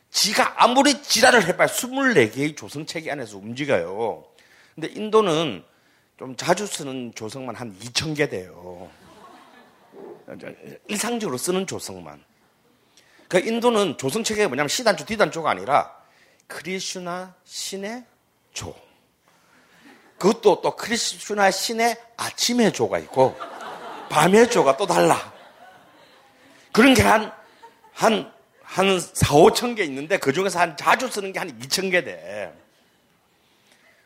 지가 아무리 지랄을 해봐야 24개의 조성 체계 안에서 움직여요. 근데 인도는 좀 자주 쓰는 조성만 한 2,000개 돼요. 일상적으로 쓰는 조성만. 그 인도는 조성 체계가 뭐냐면 C단조, D단조가 아니라 크리슈나 신의 조. 그것도 또 크리스추나 신의 아침의 조가 있고 밤의 조가 또 달라. 그런 게 한, 한, 한 4, 5천 개 있는데 그 중에서 한 자주 쓰는 게 한 2천 개 돼.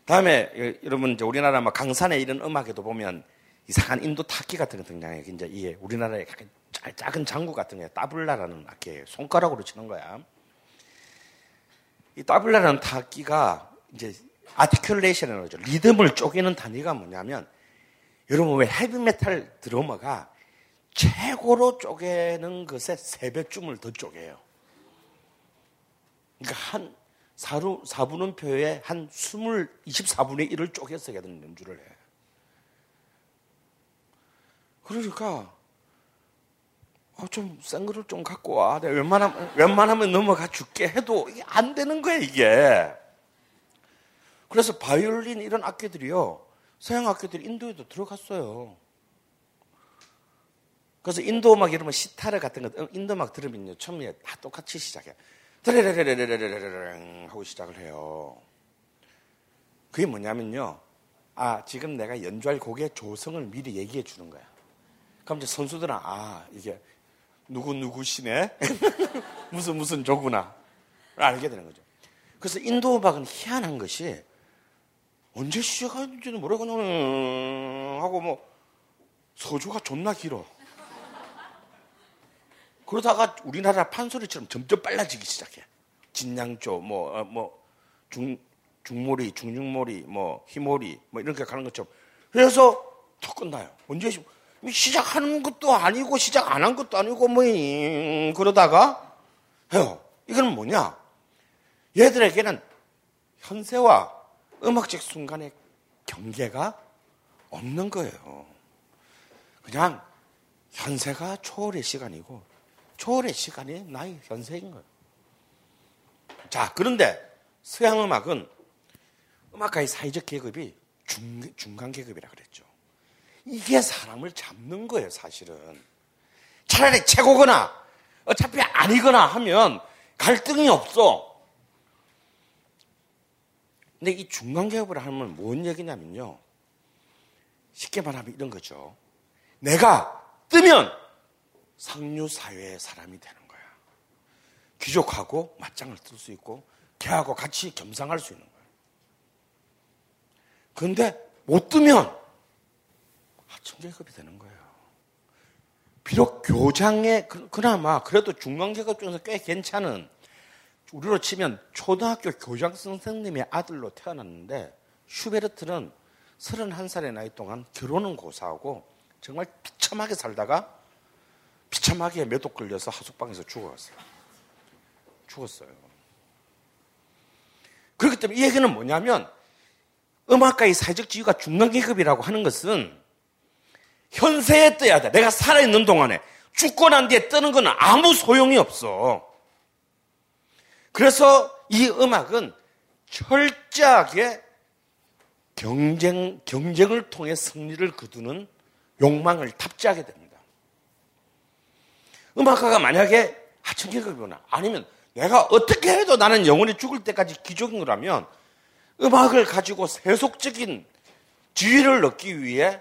다음에 여러분 이제 우리나라 막 강산에 이런 음악에도 보면 이상한 인도 타악기 같은 거 등장해요. 이제 이게 우리나라의 작은 장구 같은 게 따블라라는 악기예요. 손가락으로 치는 거야. 이 따블라라는 타악기가 이제 articulation이라고 하죠. 리듬을 쪼개는 단위가 뭐냐면 여러분 왜 헤비메탈 드러머가 최고로 쪼개는 것에 세 배쯤을 더 쪼개요. 그러니까 한 4루, 4분음표에 한 20, 24분의 1을 쪼개서 걔들은 연주를 해. 그러니까 어, 좀센 거를 좀 갖고 와. 내가 웬만하면, 웬만하면 넘어가 줄게 해도 안 되는 거야, 이게. 그래서 바이올린 이런 악기들이요. 서양 악기들이 인도에도 들어갔어요. 그래서 인도 음악 이러면 시타르 같은 거, 인도 음악 들으면요. 처음에 다 똑같이 시작해. 드레레레레레레레레 하고 시작을 해요. 그게 뭐냐면요. 아, 지금 내가 연주할 곡의 조성을 미리 얘기해 주는 거야. 그럼 이제 선수들은 아, 이게 누구 누구시네? 무슨 무슨 조구나. 알게 되는 거죠. 그래서 인도 음악은 희한한 것이 언제 시작하는지는 모르고 그냥 하고 뭐 서주가 존나 길어. 그러다가 우리나라 판소리처럼 점점 빨라지기 시작해. 진양조, 뭐, 어, 뭐, 중, 중모리, 중중모리, 뭐, 희모리, 뭐, 이렇게 가는 것처럼. 그래서 더 끝나요. 언제, 시- 시작하는 것도 아니고, 시작 안 한 것도 아니고, 뭐, 잉, 그러다가 해요. 이건 뭐냐? 얘들에게는 현세와 음악적 순간의 경계가 없는 거예요. 그냥 현세가 초월의 시간이고 초월의 시간이 나의 현세인 거예요. 자, 그런데 서양 음악은 음악가의 사회적 계급이 중, 중간 계급이라 그랬죠. 이게 사람을 잡는 거예요, 사실은. 차라리 최고거나 어차피 아니거나 하면 갈등이 없어. 근데 이 중간 계급을 하면 뭔 얘기냐면요. 쉽게 말하면 이런 거죠. 내가 뜨면 상류 사회의 사람이 되는 거야. 귀족하고 맞짱을 뜰 수 있고 걔하고 같이 겸상할 수 있는 거야. 그런데 못 뜨면 하층계급이 되는 거예요. 비록 교장에 그- 그나마 그래도 중간계급 중에서 꽤 괜찮은 우리로 치면 초등학교 교장 선생님의 아들로 태어났는데 슈베르트는 31살의 나이 동안 결혼은 고사하고 정말 비참하게 살다가 비참하게 매독 걸려서 하숙방에서 죽어갔어요. 죽었어요. 그렇기 때문에 이 얘기는 뭐냐면 음악가의 사회적 지위가 중간계급이라고 하는 것은 현세에 떠야 돼. 내가 살아있는 동안에 죽고 난 뒤에 뜨는 건 아무 소용이 없어. 그래서 이 음악은 철저하게 경쟁, 경쟁을 통해 승리를 거두는 욕망을 탑재하게 됩니다. 음악가가 만약에 하층계급이거나 아니면 내가 어떻게 해도 나는 영원히 죽을 때까지 기족인 거라면 음악을 가지고 세속적인 지위를 얻기 위해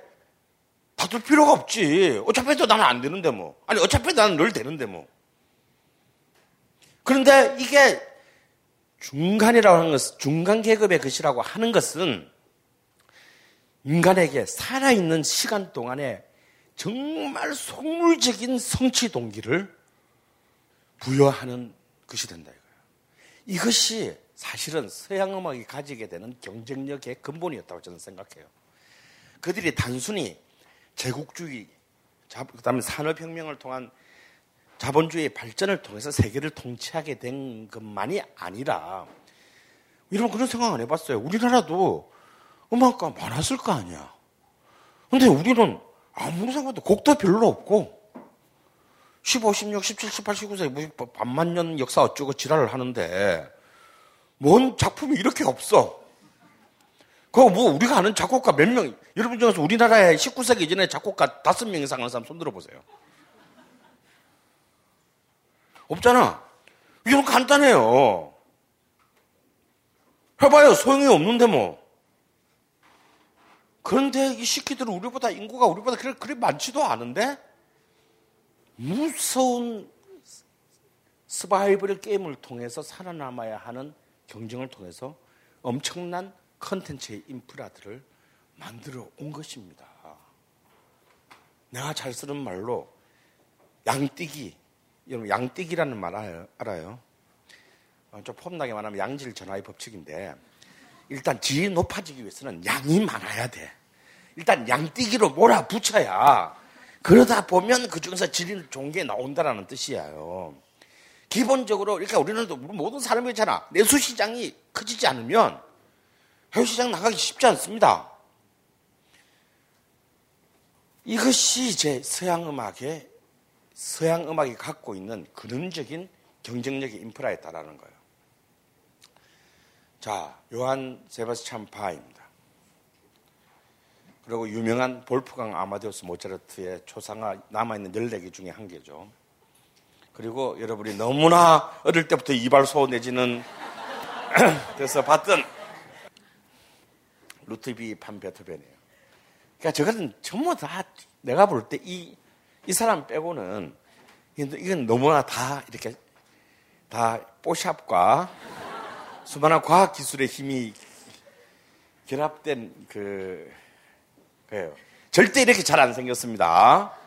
다툴 필요가 없지. 어차피 또 나는 안 되는데 뭐. 아니, 어차피 나는 늘 되는데 뭐. 그런데 이게 중간이라고 하는 것, 중간 계급의 것이라고 하는 것은 인간에게 살아있는 시간 동안에 정말 속물적인 성취 동기를 부여하는 것이 된다 이거예요. 이것이 사실은 서양 음악이 가지게 되는 경쟁력의 근본이었다고 저는 생각해요. 그들이 단순히 제국주의, 그다음에 산업혁명을 통한 자본주의 발전을 통해서 세계를 통치하게 된 것만이 아니라 여러분 그런 생각 안 해봤어요. 우리나라도 음악가 많았을 거 아니야. 근데 우리는 아무리 생각해도 곡도 별로 없고 15, 16, 17, 18, 19세 뭐 반만 년 역사 어쩌고 지랄을 하는데 뭔 작품이 이렇게 없어. 그거 뭐 우리가 아는 작곡가 몇 명, 여러분 중에서 우리나라에 19세기 이전에 작곡가 다섯 명 이상 하는 사람 손 들어 보세요. 없잖아. 이건 간단해요. 해봐요. 소용이 없는데 뭐. 그런데 이 시키들은 우리보다 인구가 우리보다 그래, 그래 많지도 않은데 무서운 스바이벌 게임을 통해서 살아남아야 하는 경쟁을 통해서 엄청난 컨텐츠의 인프라들을 만들어 온 것입니다. 내가 잘 쓰는 말로 양뛰기, 여러분 양뛰기라는 말 알아요? 알아요? 어, 좀 폼나게 말하면 양질 전화의 법칙인데 일단 질이 높아지기 위해서는 양이 많아야 돼. 일단 양뛰기로 몰아붙여야 그러다 보면 그 중에서 질이 좋은 게 나온다라는 뜻이에요. 기본적으로 그러니까 우리는 모든 사람이 그렇잖아. 내수 시장이 커지지 않으면 해외 시장 나가기 쉽지 않습니다. 이것이 이제 서양 음악의 서양 음악이 갖고 있는 근원적인 경쟁력의 인프라였다라는 거예요. 자, 요한 세바스찬 바입니다. 그리고 유명한 볼프강 아마데우스 모차르트의 초상화 남아있는 14개 중에 한 개죠. 그리고 여러분이 너무나 어릴 때부터 이발소 내지는 돼서 봤던 루트비 판 베토벤이에요. 그러니까 저거는 전부 다 내가 볼 때 이 이 사람 빼고는 이건 너무나 다 이렇게 다 뽀샵과 수많은 과학 기술의 힘이 결합된 그 거예요. 절대 이렇게 잘 안 생겼습니다.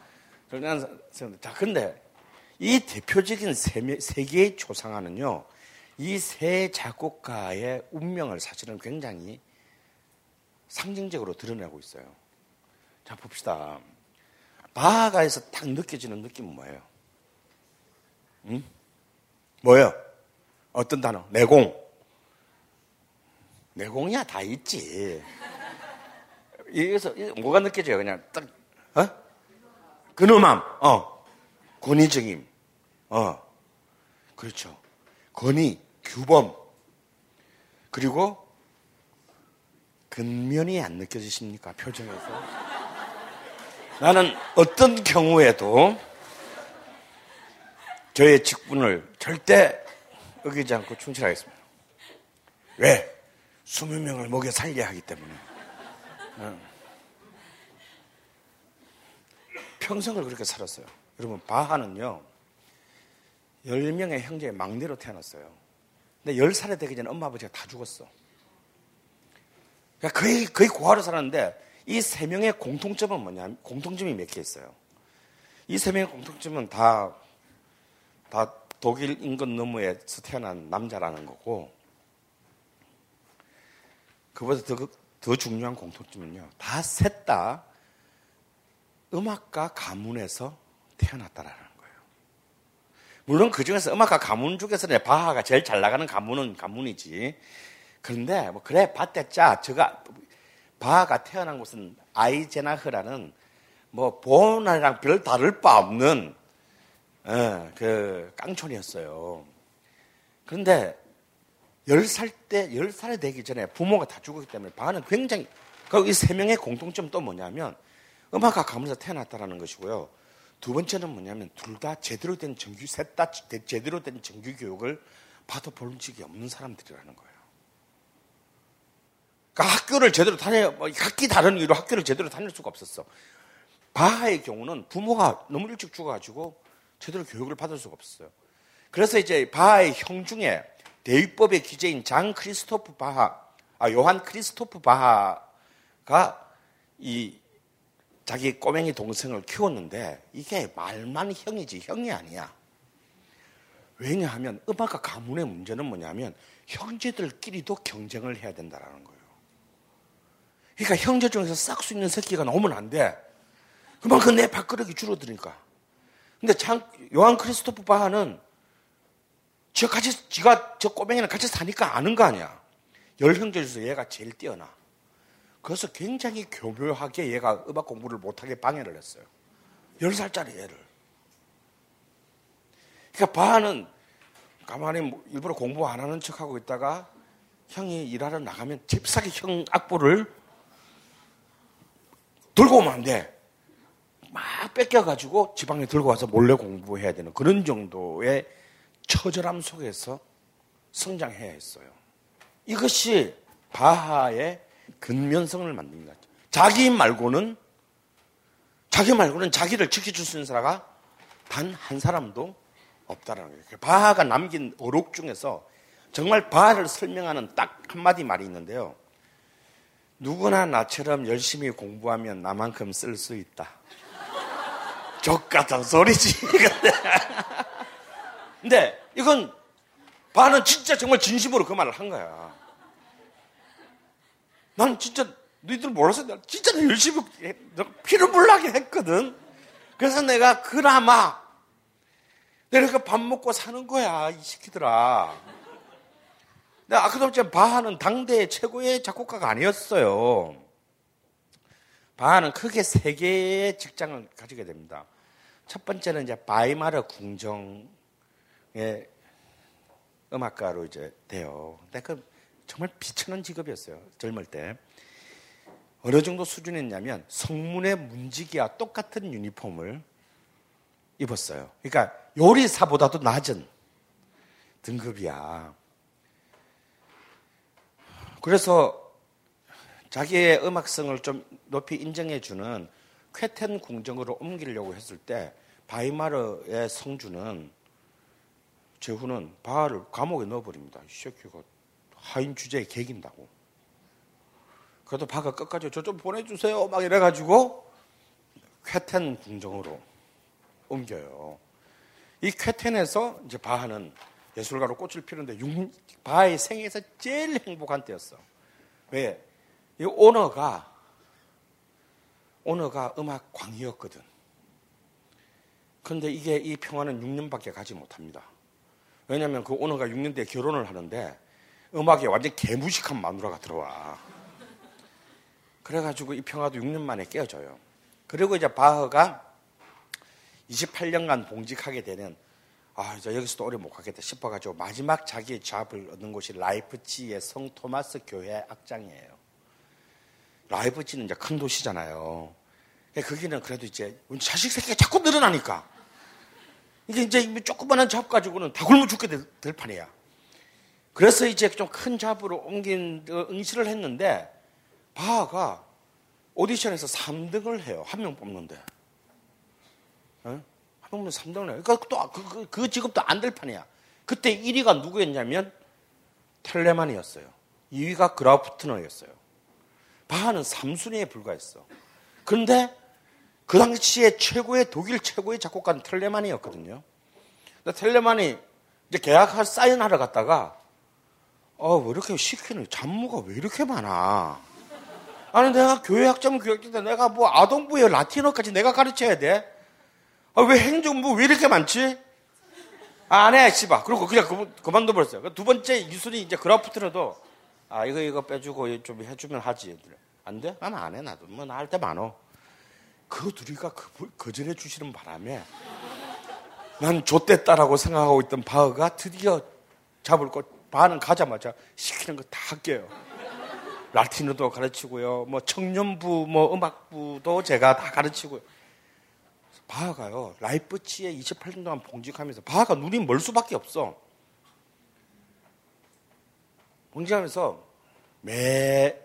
절대 안 생겼습니다. 자, 근데 이 대표적인 세, 세 개의 초상화는요, 이 세 작곡가의 운명을 사실은 굉장히 상징적으로 드러내고 있어요. 자, 봅시다. 바하가에서 딱 느껴지는 느낌은 뭐예요? 응? 뭐예요? 어떤 단어? 내공. 내공이야 다 있지. 여기서 뭐가 느껴져요? 그냥 딱, 어? 근엄함, 어. 권위적임, 어. 그렇죠. 권위, 규범. 그리고 근면이 안 느껴지십니까? 표정에서. 나는 어떤 경우에도 저의 직분을 절대 어기지 않고 충실하겠습니다. 왜? 20명을 먹여 살려야 하기 때문에. 평생을 그렇게 살았어요. 여러분, 바하는요, 10명의 형제의 막내로 태어났어요. 근데 10살이 되기 전에 엄마 아버지가 다 죽었어. 그러니까 거의, 거의 고아로 살았는데, 이 세 명의 공통점은 뭐냐, 공통점이 몇 개 있어요. 이 세 명의 공통점은 다, 다 독일 인근 너머에서 태어난 남자라는 거고, 그보다 더, 더 중요한 공통점은요. 다 셋 다 음악가 가문에서 태어났다라는 거예요. 물론 그 중에서 음악가 가문 중에서는 바하가 제일 잘 나가는 가문은 가문이지. 그런데 뭐 그래 봤댔자 저가 바하가 태어난 곳은 아이제나흐라는 뭐 보온이랑 별 다를 바 없는 예, 그 깡촌이었어요. 그런데 10살 때, 10살이 되기 전에 부모가 다 죽었기 때문에 바하는 굉장히, 이 세 명의 공통점 또 뭐냐면 음악가 가문에서 태어났다라는 것이고요. 두 번째는 뭐냐면 둘 다 제대로 된 정규, 셋 다 제대로 된 정규 교육을 받아 본 적이 없는 사람들이라는 거예요. 그러니까 학교를 제대로 다녀, 뭐 각기 다른 이유로 학교를 제대로 다닐 수가 없었어. 바하의 경우는 부모가 너무 일찍 죽어가지고 제대로 교육을 받을 수가 없었어요. 그래서 이제 바하의 형 중에 대위법의 기재인 장 크리스토프 바하, 아, 요한 크리스토프 바하가 이 자기 꼬맹이 동생을 키웠는데 이게 말만 형이지 형이 아니야. 왜냐하면 음악가 가문의 문제는 뭐냐면 형제들끼리도 경쟁을 해야 된다는 거예요. 그러니까 형제 중에서 싹수 있는 새끼가 나오면 안 돼. 그만큼 내 밥그릇이 줄어드니까. 근데 장, 요한 크리스토프 바하는 저 같이, 지가 저 꼬맹이랑 같이 사니까 아는 거 아니야. 열 형제 중에서 얘가 제일 뛰어나. 그래서 굉장히 교묘하게 얘가 음악 공부를 못하게 방해를 했어요. 열 살짜리 애를. 그러니까 바하는 가만히 뭐 일부러 공부 안 하는 척 하고 있다가 형이 일하러 나가면 잽싸게 형 악보를 들고 오면 안 돼. 막 뺏겨가지고 지방에 들고 와서 몰래 공부해야 되는 그런 정도의 처절함 속에서 성장해야 했어요. 이것이 바하의 근면성을 만든 거죠. 자기 말고는 자기 말고는 자기를 지켜줄 수 있는 사람가 단 한 사람도 없다라는 거예요. 바하가 남긴 어록 중에서 정말 바하를 설명하는 딱 한마디 말이 있는데요. 누구나 나처럼 열심히 공부하면 나만큼 쓸 수 있다. 족 같은 소리지. 근데 이건 바는 진짜 정말 진심으로 그 말을 한 거야. 난 진짜 너희들 몰라서 진짜 열심히 피를 불나게 했거든. 그래서 내가 그나마 내가 밥 먹고 사는 거야 이 새끼들아. 아까도 했지만 바하는 당대 최고의 작곡가가 아니었어요. 바하는 크게 세 개의 직장을 가지게 됩니다. 첫 번째는 이제 바이마르 궁정의 음악가로 이제 돼요. 근데 그 정말 비천한 직업이었어요. 젊을 때. 어느 정도 수준이었냐면 성문의 문지기와 똑같은 유니폼을 입었어요. 그러니까 요리사보다도 낮은 등급이야. 그래서 자기의 음악성을 좀 높이 인정해주는 쾌텐 궁정으로 옮기려고 했을 때 바이마르의 성주는 제후는 바알을 감옥에 넣어버립니다. 이 새끼가 하인 주제에 개긴다고. 그래도 바가 끝까지 저 좀 보내주세요. 막 이래가지고 쾌텐 궁정으로 옮겨요. 이 쾌텐에서 이제 바하는 예술가로 꽃을 피우는데 바하의 생에서 제일 행복한 때였어. 왜? 이 오너가 오너가 음악 광이었거든. 그런데 이게 이 평화는 6년밖에 가지 못합니다. 왜냐하면 그 오너가 6년 뒤에 결혼을 하는데 음악에 완전 개무식한 마누라가 들어와. 그래가지고 이 평화도 6년 만에 깨어져요. 그리고 이제 바흐가 28년간 봉직하게 되는 아, 이제 여기서 도 오래 못 가겠다 싶어가지고 마지막 자기의 잡을 얻는 곳이 라이프치의 성 토마스 교회 악장이에요. 라이프치는 이제 큰 도시잖아요. 거기는 그래도 이제 자식 새끼가 자꾸 늘어나니까 이게 이제 조그만한 잡 가지고는 다 굶어 죽게 될, 될 판이야. 그래서 이제 좀 큰 잡으로 옮긴 어, 응시를 했는데 바하가 오디션에서 3등을 해요. 한 명 뽑는데. 어? 한 명면 3등을 해요. 그러니까 또 그, 그, 그 직업도 안 될 판이야. 그때 1위가 누구였냐면 텔레만이었어요. 2위가 그라프트너였어요. 바하는 3순위에 불과했어. 그런데 그 당시에 최고의 독일 최고의 작곡가는 텔레만이었거든요. 근데 텔레만이 이제 계약할 사인하러 갔다가 어, 왜 이렇게 시키는 잡무가 왜 이렇게 많아? 아니 내가 교회 학점 교육인데 내가 뭐 아동부에 라틴어까지 내가 가르쳐야 돼? 아, 왜 행정부 왜 이렇게 많지? 아, 안 해, 씨발. 그리고 그냥 그만, 그만둬 버렸어요. 두 번째 이순이 이제 그라프트로도 아, 이거 이거 빼주고 좀 해주면 하지. 안 돼? 나는 안 해, 나도. 뭐, 나 할 때 많어. 그 둘이가 그, 거절해 주시는 바람에 난 좆됐다라고 생각하고 있던 바흐가 드디어 잡을 것, 바는 가자마자 시키는 거 다 할게요. 라틴어도 가르치고요. 뭐 청년부, 뭐 음악부도 제가 다 가르치고요. 바하가요. 라이프치에 28년 동안 봉직하면서 바하가 눈이 멀 수밖에 없어. 봉직하면서 매,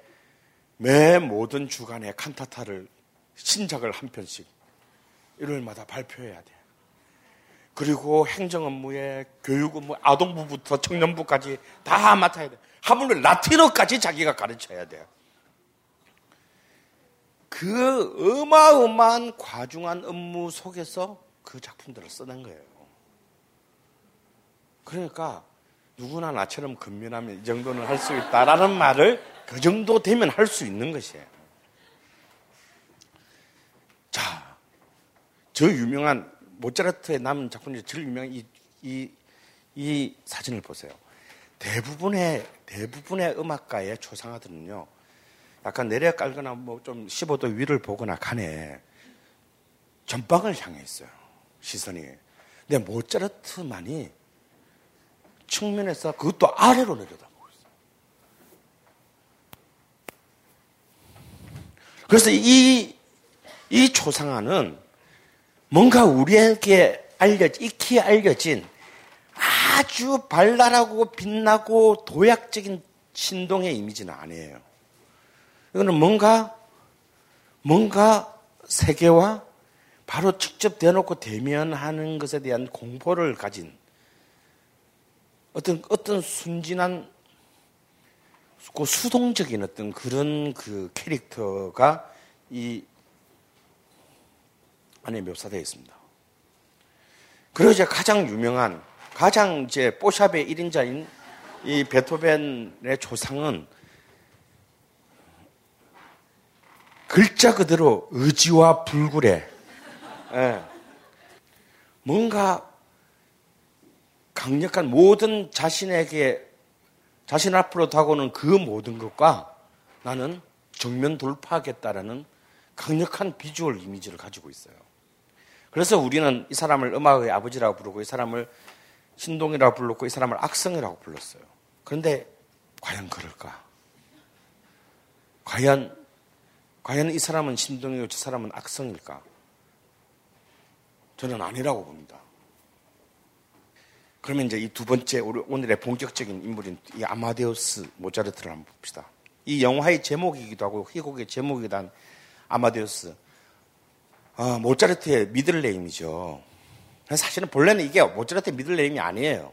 매 모든 주간에 칸타타를 신작을 한 편씩 일요일마다 발표해야 돼. 그리고 행정 업무에 교육 업무, 아동부부터 청년부까지 다 맡아야 돼. 하물며 라틴어까지 자기가 가르쳐야 돼. 그 어마어마한 과중한 업무 속에서 그 작품들을 써낸 거예요. 그러니까 누구나 나처럼 근면하면 이 정도는 할 수 있다라는 말을 그 정도 되면 할 수 있는 것이에요. 자, 저 유명한 모차르트의 남은 작품 중에 제일 유명한 이, 이, 이 사진을 보세요. 대부분의, 대부분의 음악가의 초상화들은요, 약간 내려 깔거나 뭐 좀 15도 위를 보거나 간에 전방을 향해 있어요. 시선이. 근데 모차르트만이 측면에서 그것도 아래로 내려다보고 있어요. 그래서 이, 이 초상화는 뭔가 우리에게 알려진, 익히 알려진 아주 발랄하고 빛나고 도약적인 신동의 이미지는 아니에요. 이거는 뭔가, 뭔가 세계와 바로 직접 대놓고 대면하는 것에 대한 공포를 가진 어떤, 어떤 순진한 그 수동적인 어떤 그런 그 캐릭터가 이 안에 묘사되어 있습니다. 그리고 이제 가장 유명한, 가장 이제 뽀샵의 1인자인 이 베토벤의 조상은 글자 그대로 의지와 불굴에 예. 뭔가 강력한 모든 자신에게 자신 앞으로 다가오는 그 모든 것과 나는 정면 돌파하겠다라는 강력한 비주얼 이미지를 가지고 있어요. 그래서 우리는 이 사람을 음악의 아버지라고 부르고 이 사람을 신동이라고 불렀고 이 사람을 악성이라고 불렀어요. 그런데 과연 그럴까? 과연 과연 이 사람은 신동이고 저 사람은 악성일까? 저는 아니라고 봅니다. 그러면 이제 이 두 번째 오늘의 본격적인 인물인 이 아마데우스 모차르트를 한번 봅시다. 이 영화의 제목이기도 하고 희곡의 제목이기도 한 아마데우스. 아, 모차르트의 middle name이죠. 사실은 본래는 이게 모차르트의 middle name이 아니에요.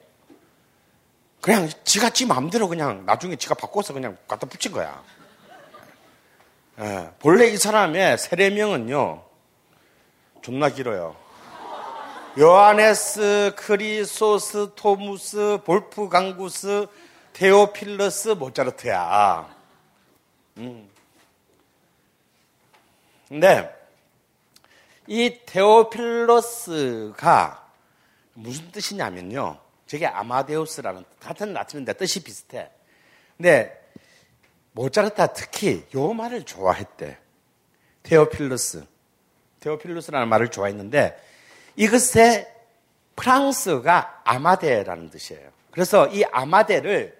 그냥 지가 지 마음대로 그냥 나중에 지가 바꿔서 그냥 갖다 붙인 거야. 예, 본래 이 사람의 세례명은요, 존나 길어요. 요하네스, 크리소스토무스, 볼프강구스, 테오필러스, 모차르트야. 음. 근데 이 테오필러스가 무슨 뜻이냐면요. 저게 아마데우스라는 같은 라틴인데 뜻이 비슷해. 근데 모차르트가 특히 요 말을 좋아했대. 테오필러스. 테오필러스라는 말을 좋아했는데 이것의 프랑스가 아마데라는 뜻이에요. 그래서 이 아마데를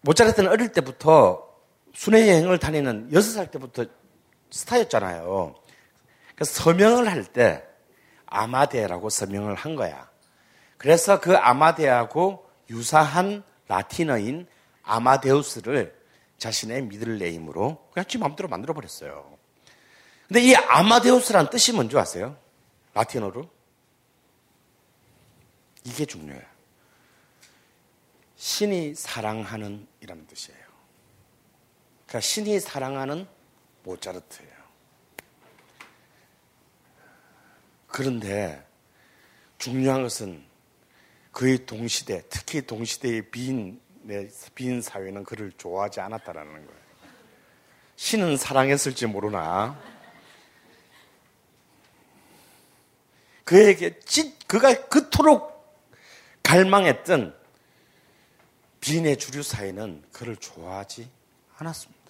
모차르트는 어릴 때부터 순회 여행을 다니는 여섯 살 때부터 스타였잖아요. 그래서 서명을 할 때 아마데라고 서명을 한 거야. 그래서 그 아마데하고 유사한 라틴어인 아마데우스를 자신의 미들 네임으로 그냥 지 마음대로 만들어 버렸어요. 근데 이 아마데우스란 뜻이 뭔지 아세요? 라틴어로? 이게 중요해요. 신이 사랑하는 이라는 뜻이에요. 그러니까 신이 사랑하는 모차르트예요. 그런데 중요한 것은 그의 동시대, 특히 동시대의 빈, 빈 사회는 그를 좋아하지 않았다라는 거예요. 신은 사랑했을지 모르나. 그에게 진, 그가 그토록 갈망했던 빈의 주류 사회는 그를 좋아하지 않았습니다.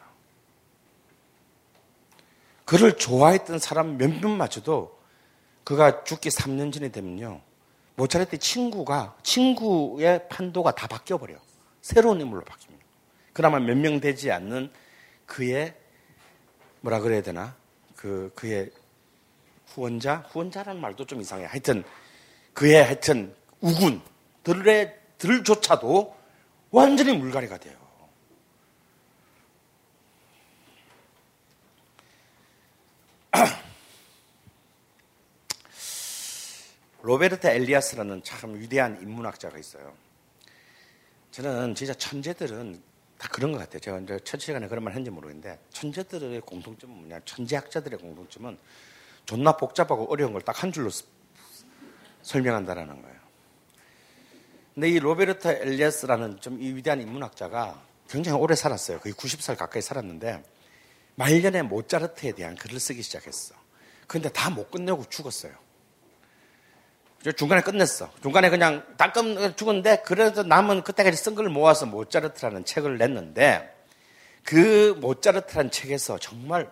그를 좋아했던 사람 몇몇마저도 그가 죽기 3년 전에 되면요. 모차르트 친구가, 친구의 판도가 다 바뀌어 버려. 새로운 인물로 바뀝니다. 그나마 몇 명 되지 않는 그의, 뭐라 그래야 되나? 그, 그의 후원자? 후원자라는 말도 좀 이상해. 하여튼, 그의 하여튼, 우군들의, 들조차도 완전히 물갈이가 돼요. 로베르트 엘리아스라는 참 위대한 인문학자가 있어요. 저는 진짜 천재들은 다 그런 것 같아요. 제가 이제 첫 시간에 그런 말 했는지 모르겠는데 천재들의 공통점은 뭐냐? 천재학자들의 공통점은 존나 복잡하고 어려운 걸 딱 한 줄로 설명한다라는 거예요. 근데 이 로베르트 엘리아스라는 좀 이 위대한 인문학자가 굉장히 오래 살았어요. 거의 90살 가까이 살았는데 말년에 모차르트에 대한 글을 쓰기 시작했어. 근데 다 못 끝내고 죽었어요. 중간에 끝냈어. 중간에 그냥 다 끝, 죽었는데, 그래도 남은 그때까지 쓴 걸 모아서 모차르트라는 책을 냈는데, 그 모차르트라는 책에서 정말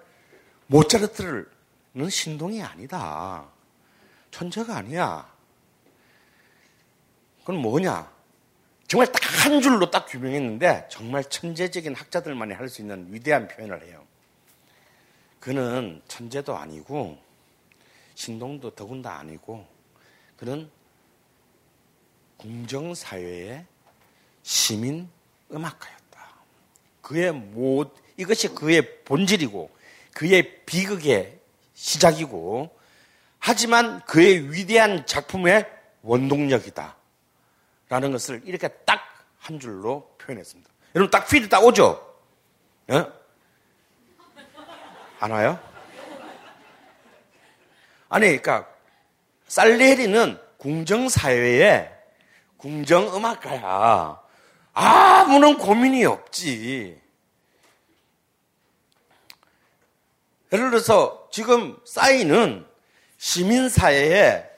모차르트는 신동이 아니다. 천재가 아니야. 그건 뭐냐? 정말 딱 한 줄로 딱 규명했는데, 정말 천재적인 학자들만이 할 수 있는 위대한 표현을 해요. 그는 천재도 아니고, 신동도 더군다 아니고, 그는 공정사회의 시민 음악가였다. 그의 모, 이것이 그의 본질이고, 그의 비극의 시작이고, 하지만 그의 위대한 작품의 원동력이다. 라는 것을 이렇게 딱 한 줄로 표현했습니다. 여러분 딱 필이 딱 오죠? 어? 안 와요? 아니, 그러니까 살레리는 궁정사회의 궁정음악가야. 아무런 고민이 없지. 예를 들어서 지금 싸이는 시민사회의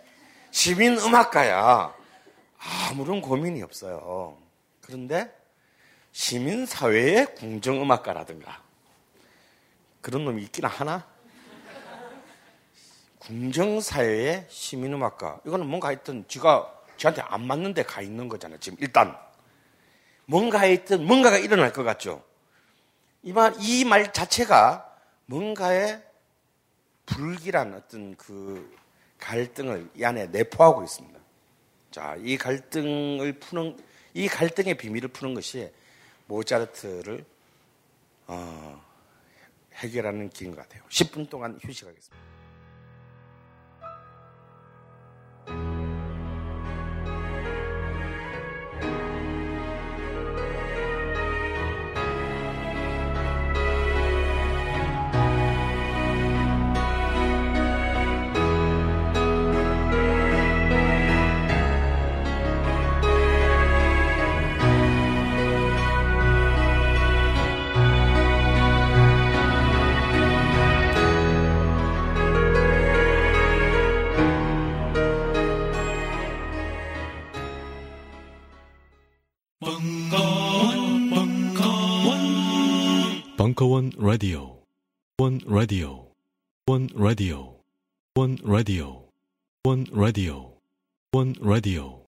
시민음악가야. 아무런 고민이 없어요. 그런데 시민사회의 궁정음악가라든가 그런 놈이 있기나 하나? 궁정사회의 시민음악가. 이거는 뭔가 하여튼 지가 지한테 안 맞는 데 가 있는 거잖아요. 지금 일단. 뭔가 하여튼 뭔가가 일어날 것 같죠. 이 말, 이 말 자체가 뭔가의 불길한 어떤 그 갈등을 이 안에 내포하고 있습니다. 자, 이 갈등을 푸는, 이 갈등의 비밀을 푸는 것이 모차르트를, 어, 해결하는 길인 것 같아요. 10분 동안 휴식하겠습니다. One radio. One radio. One radio. One radio. One radio.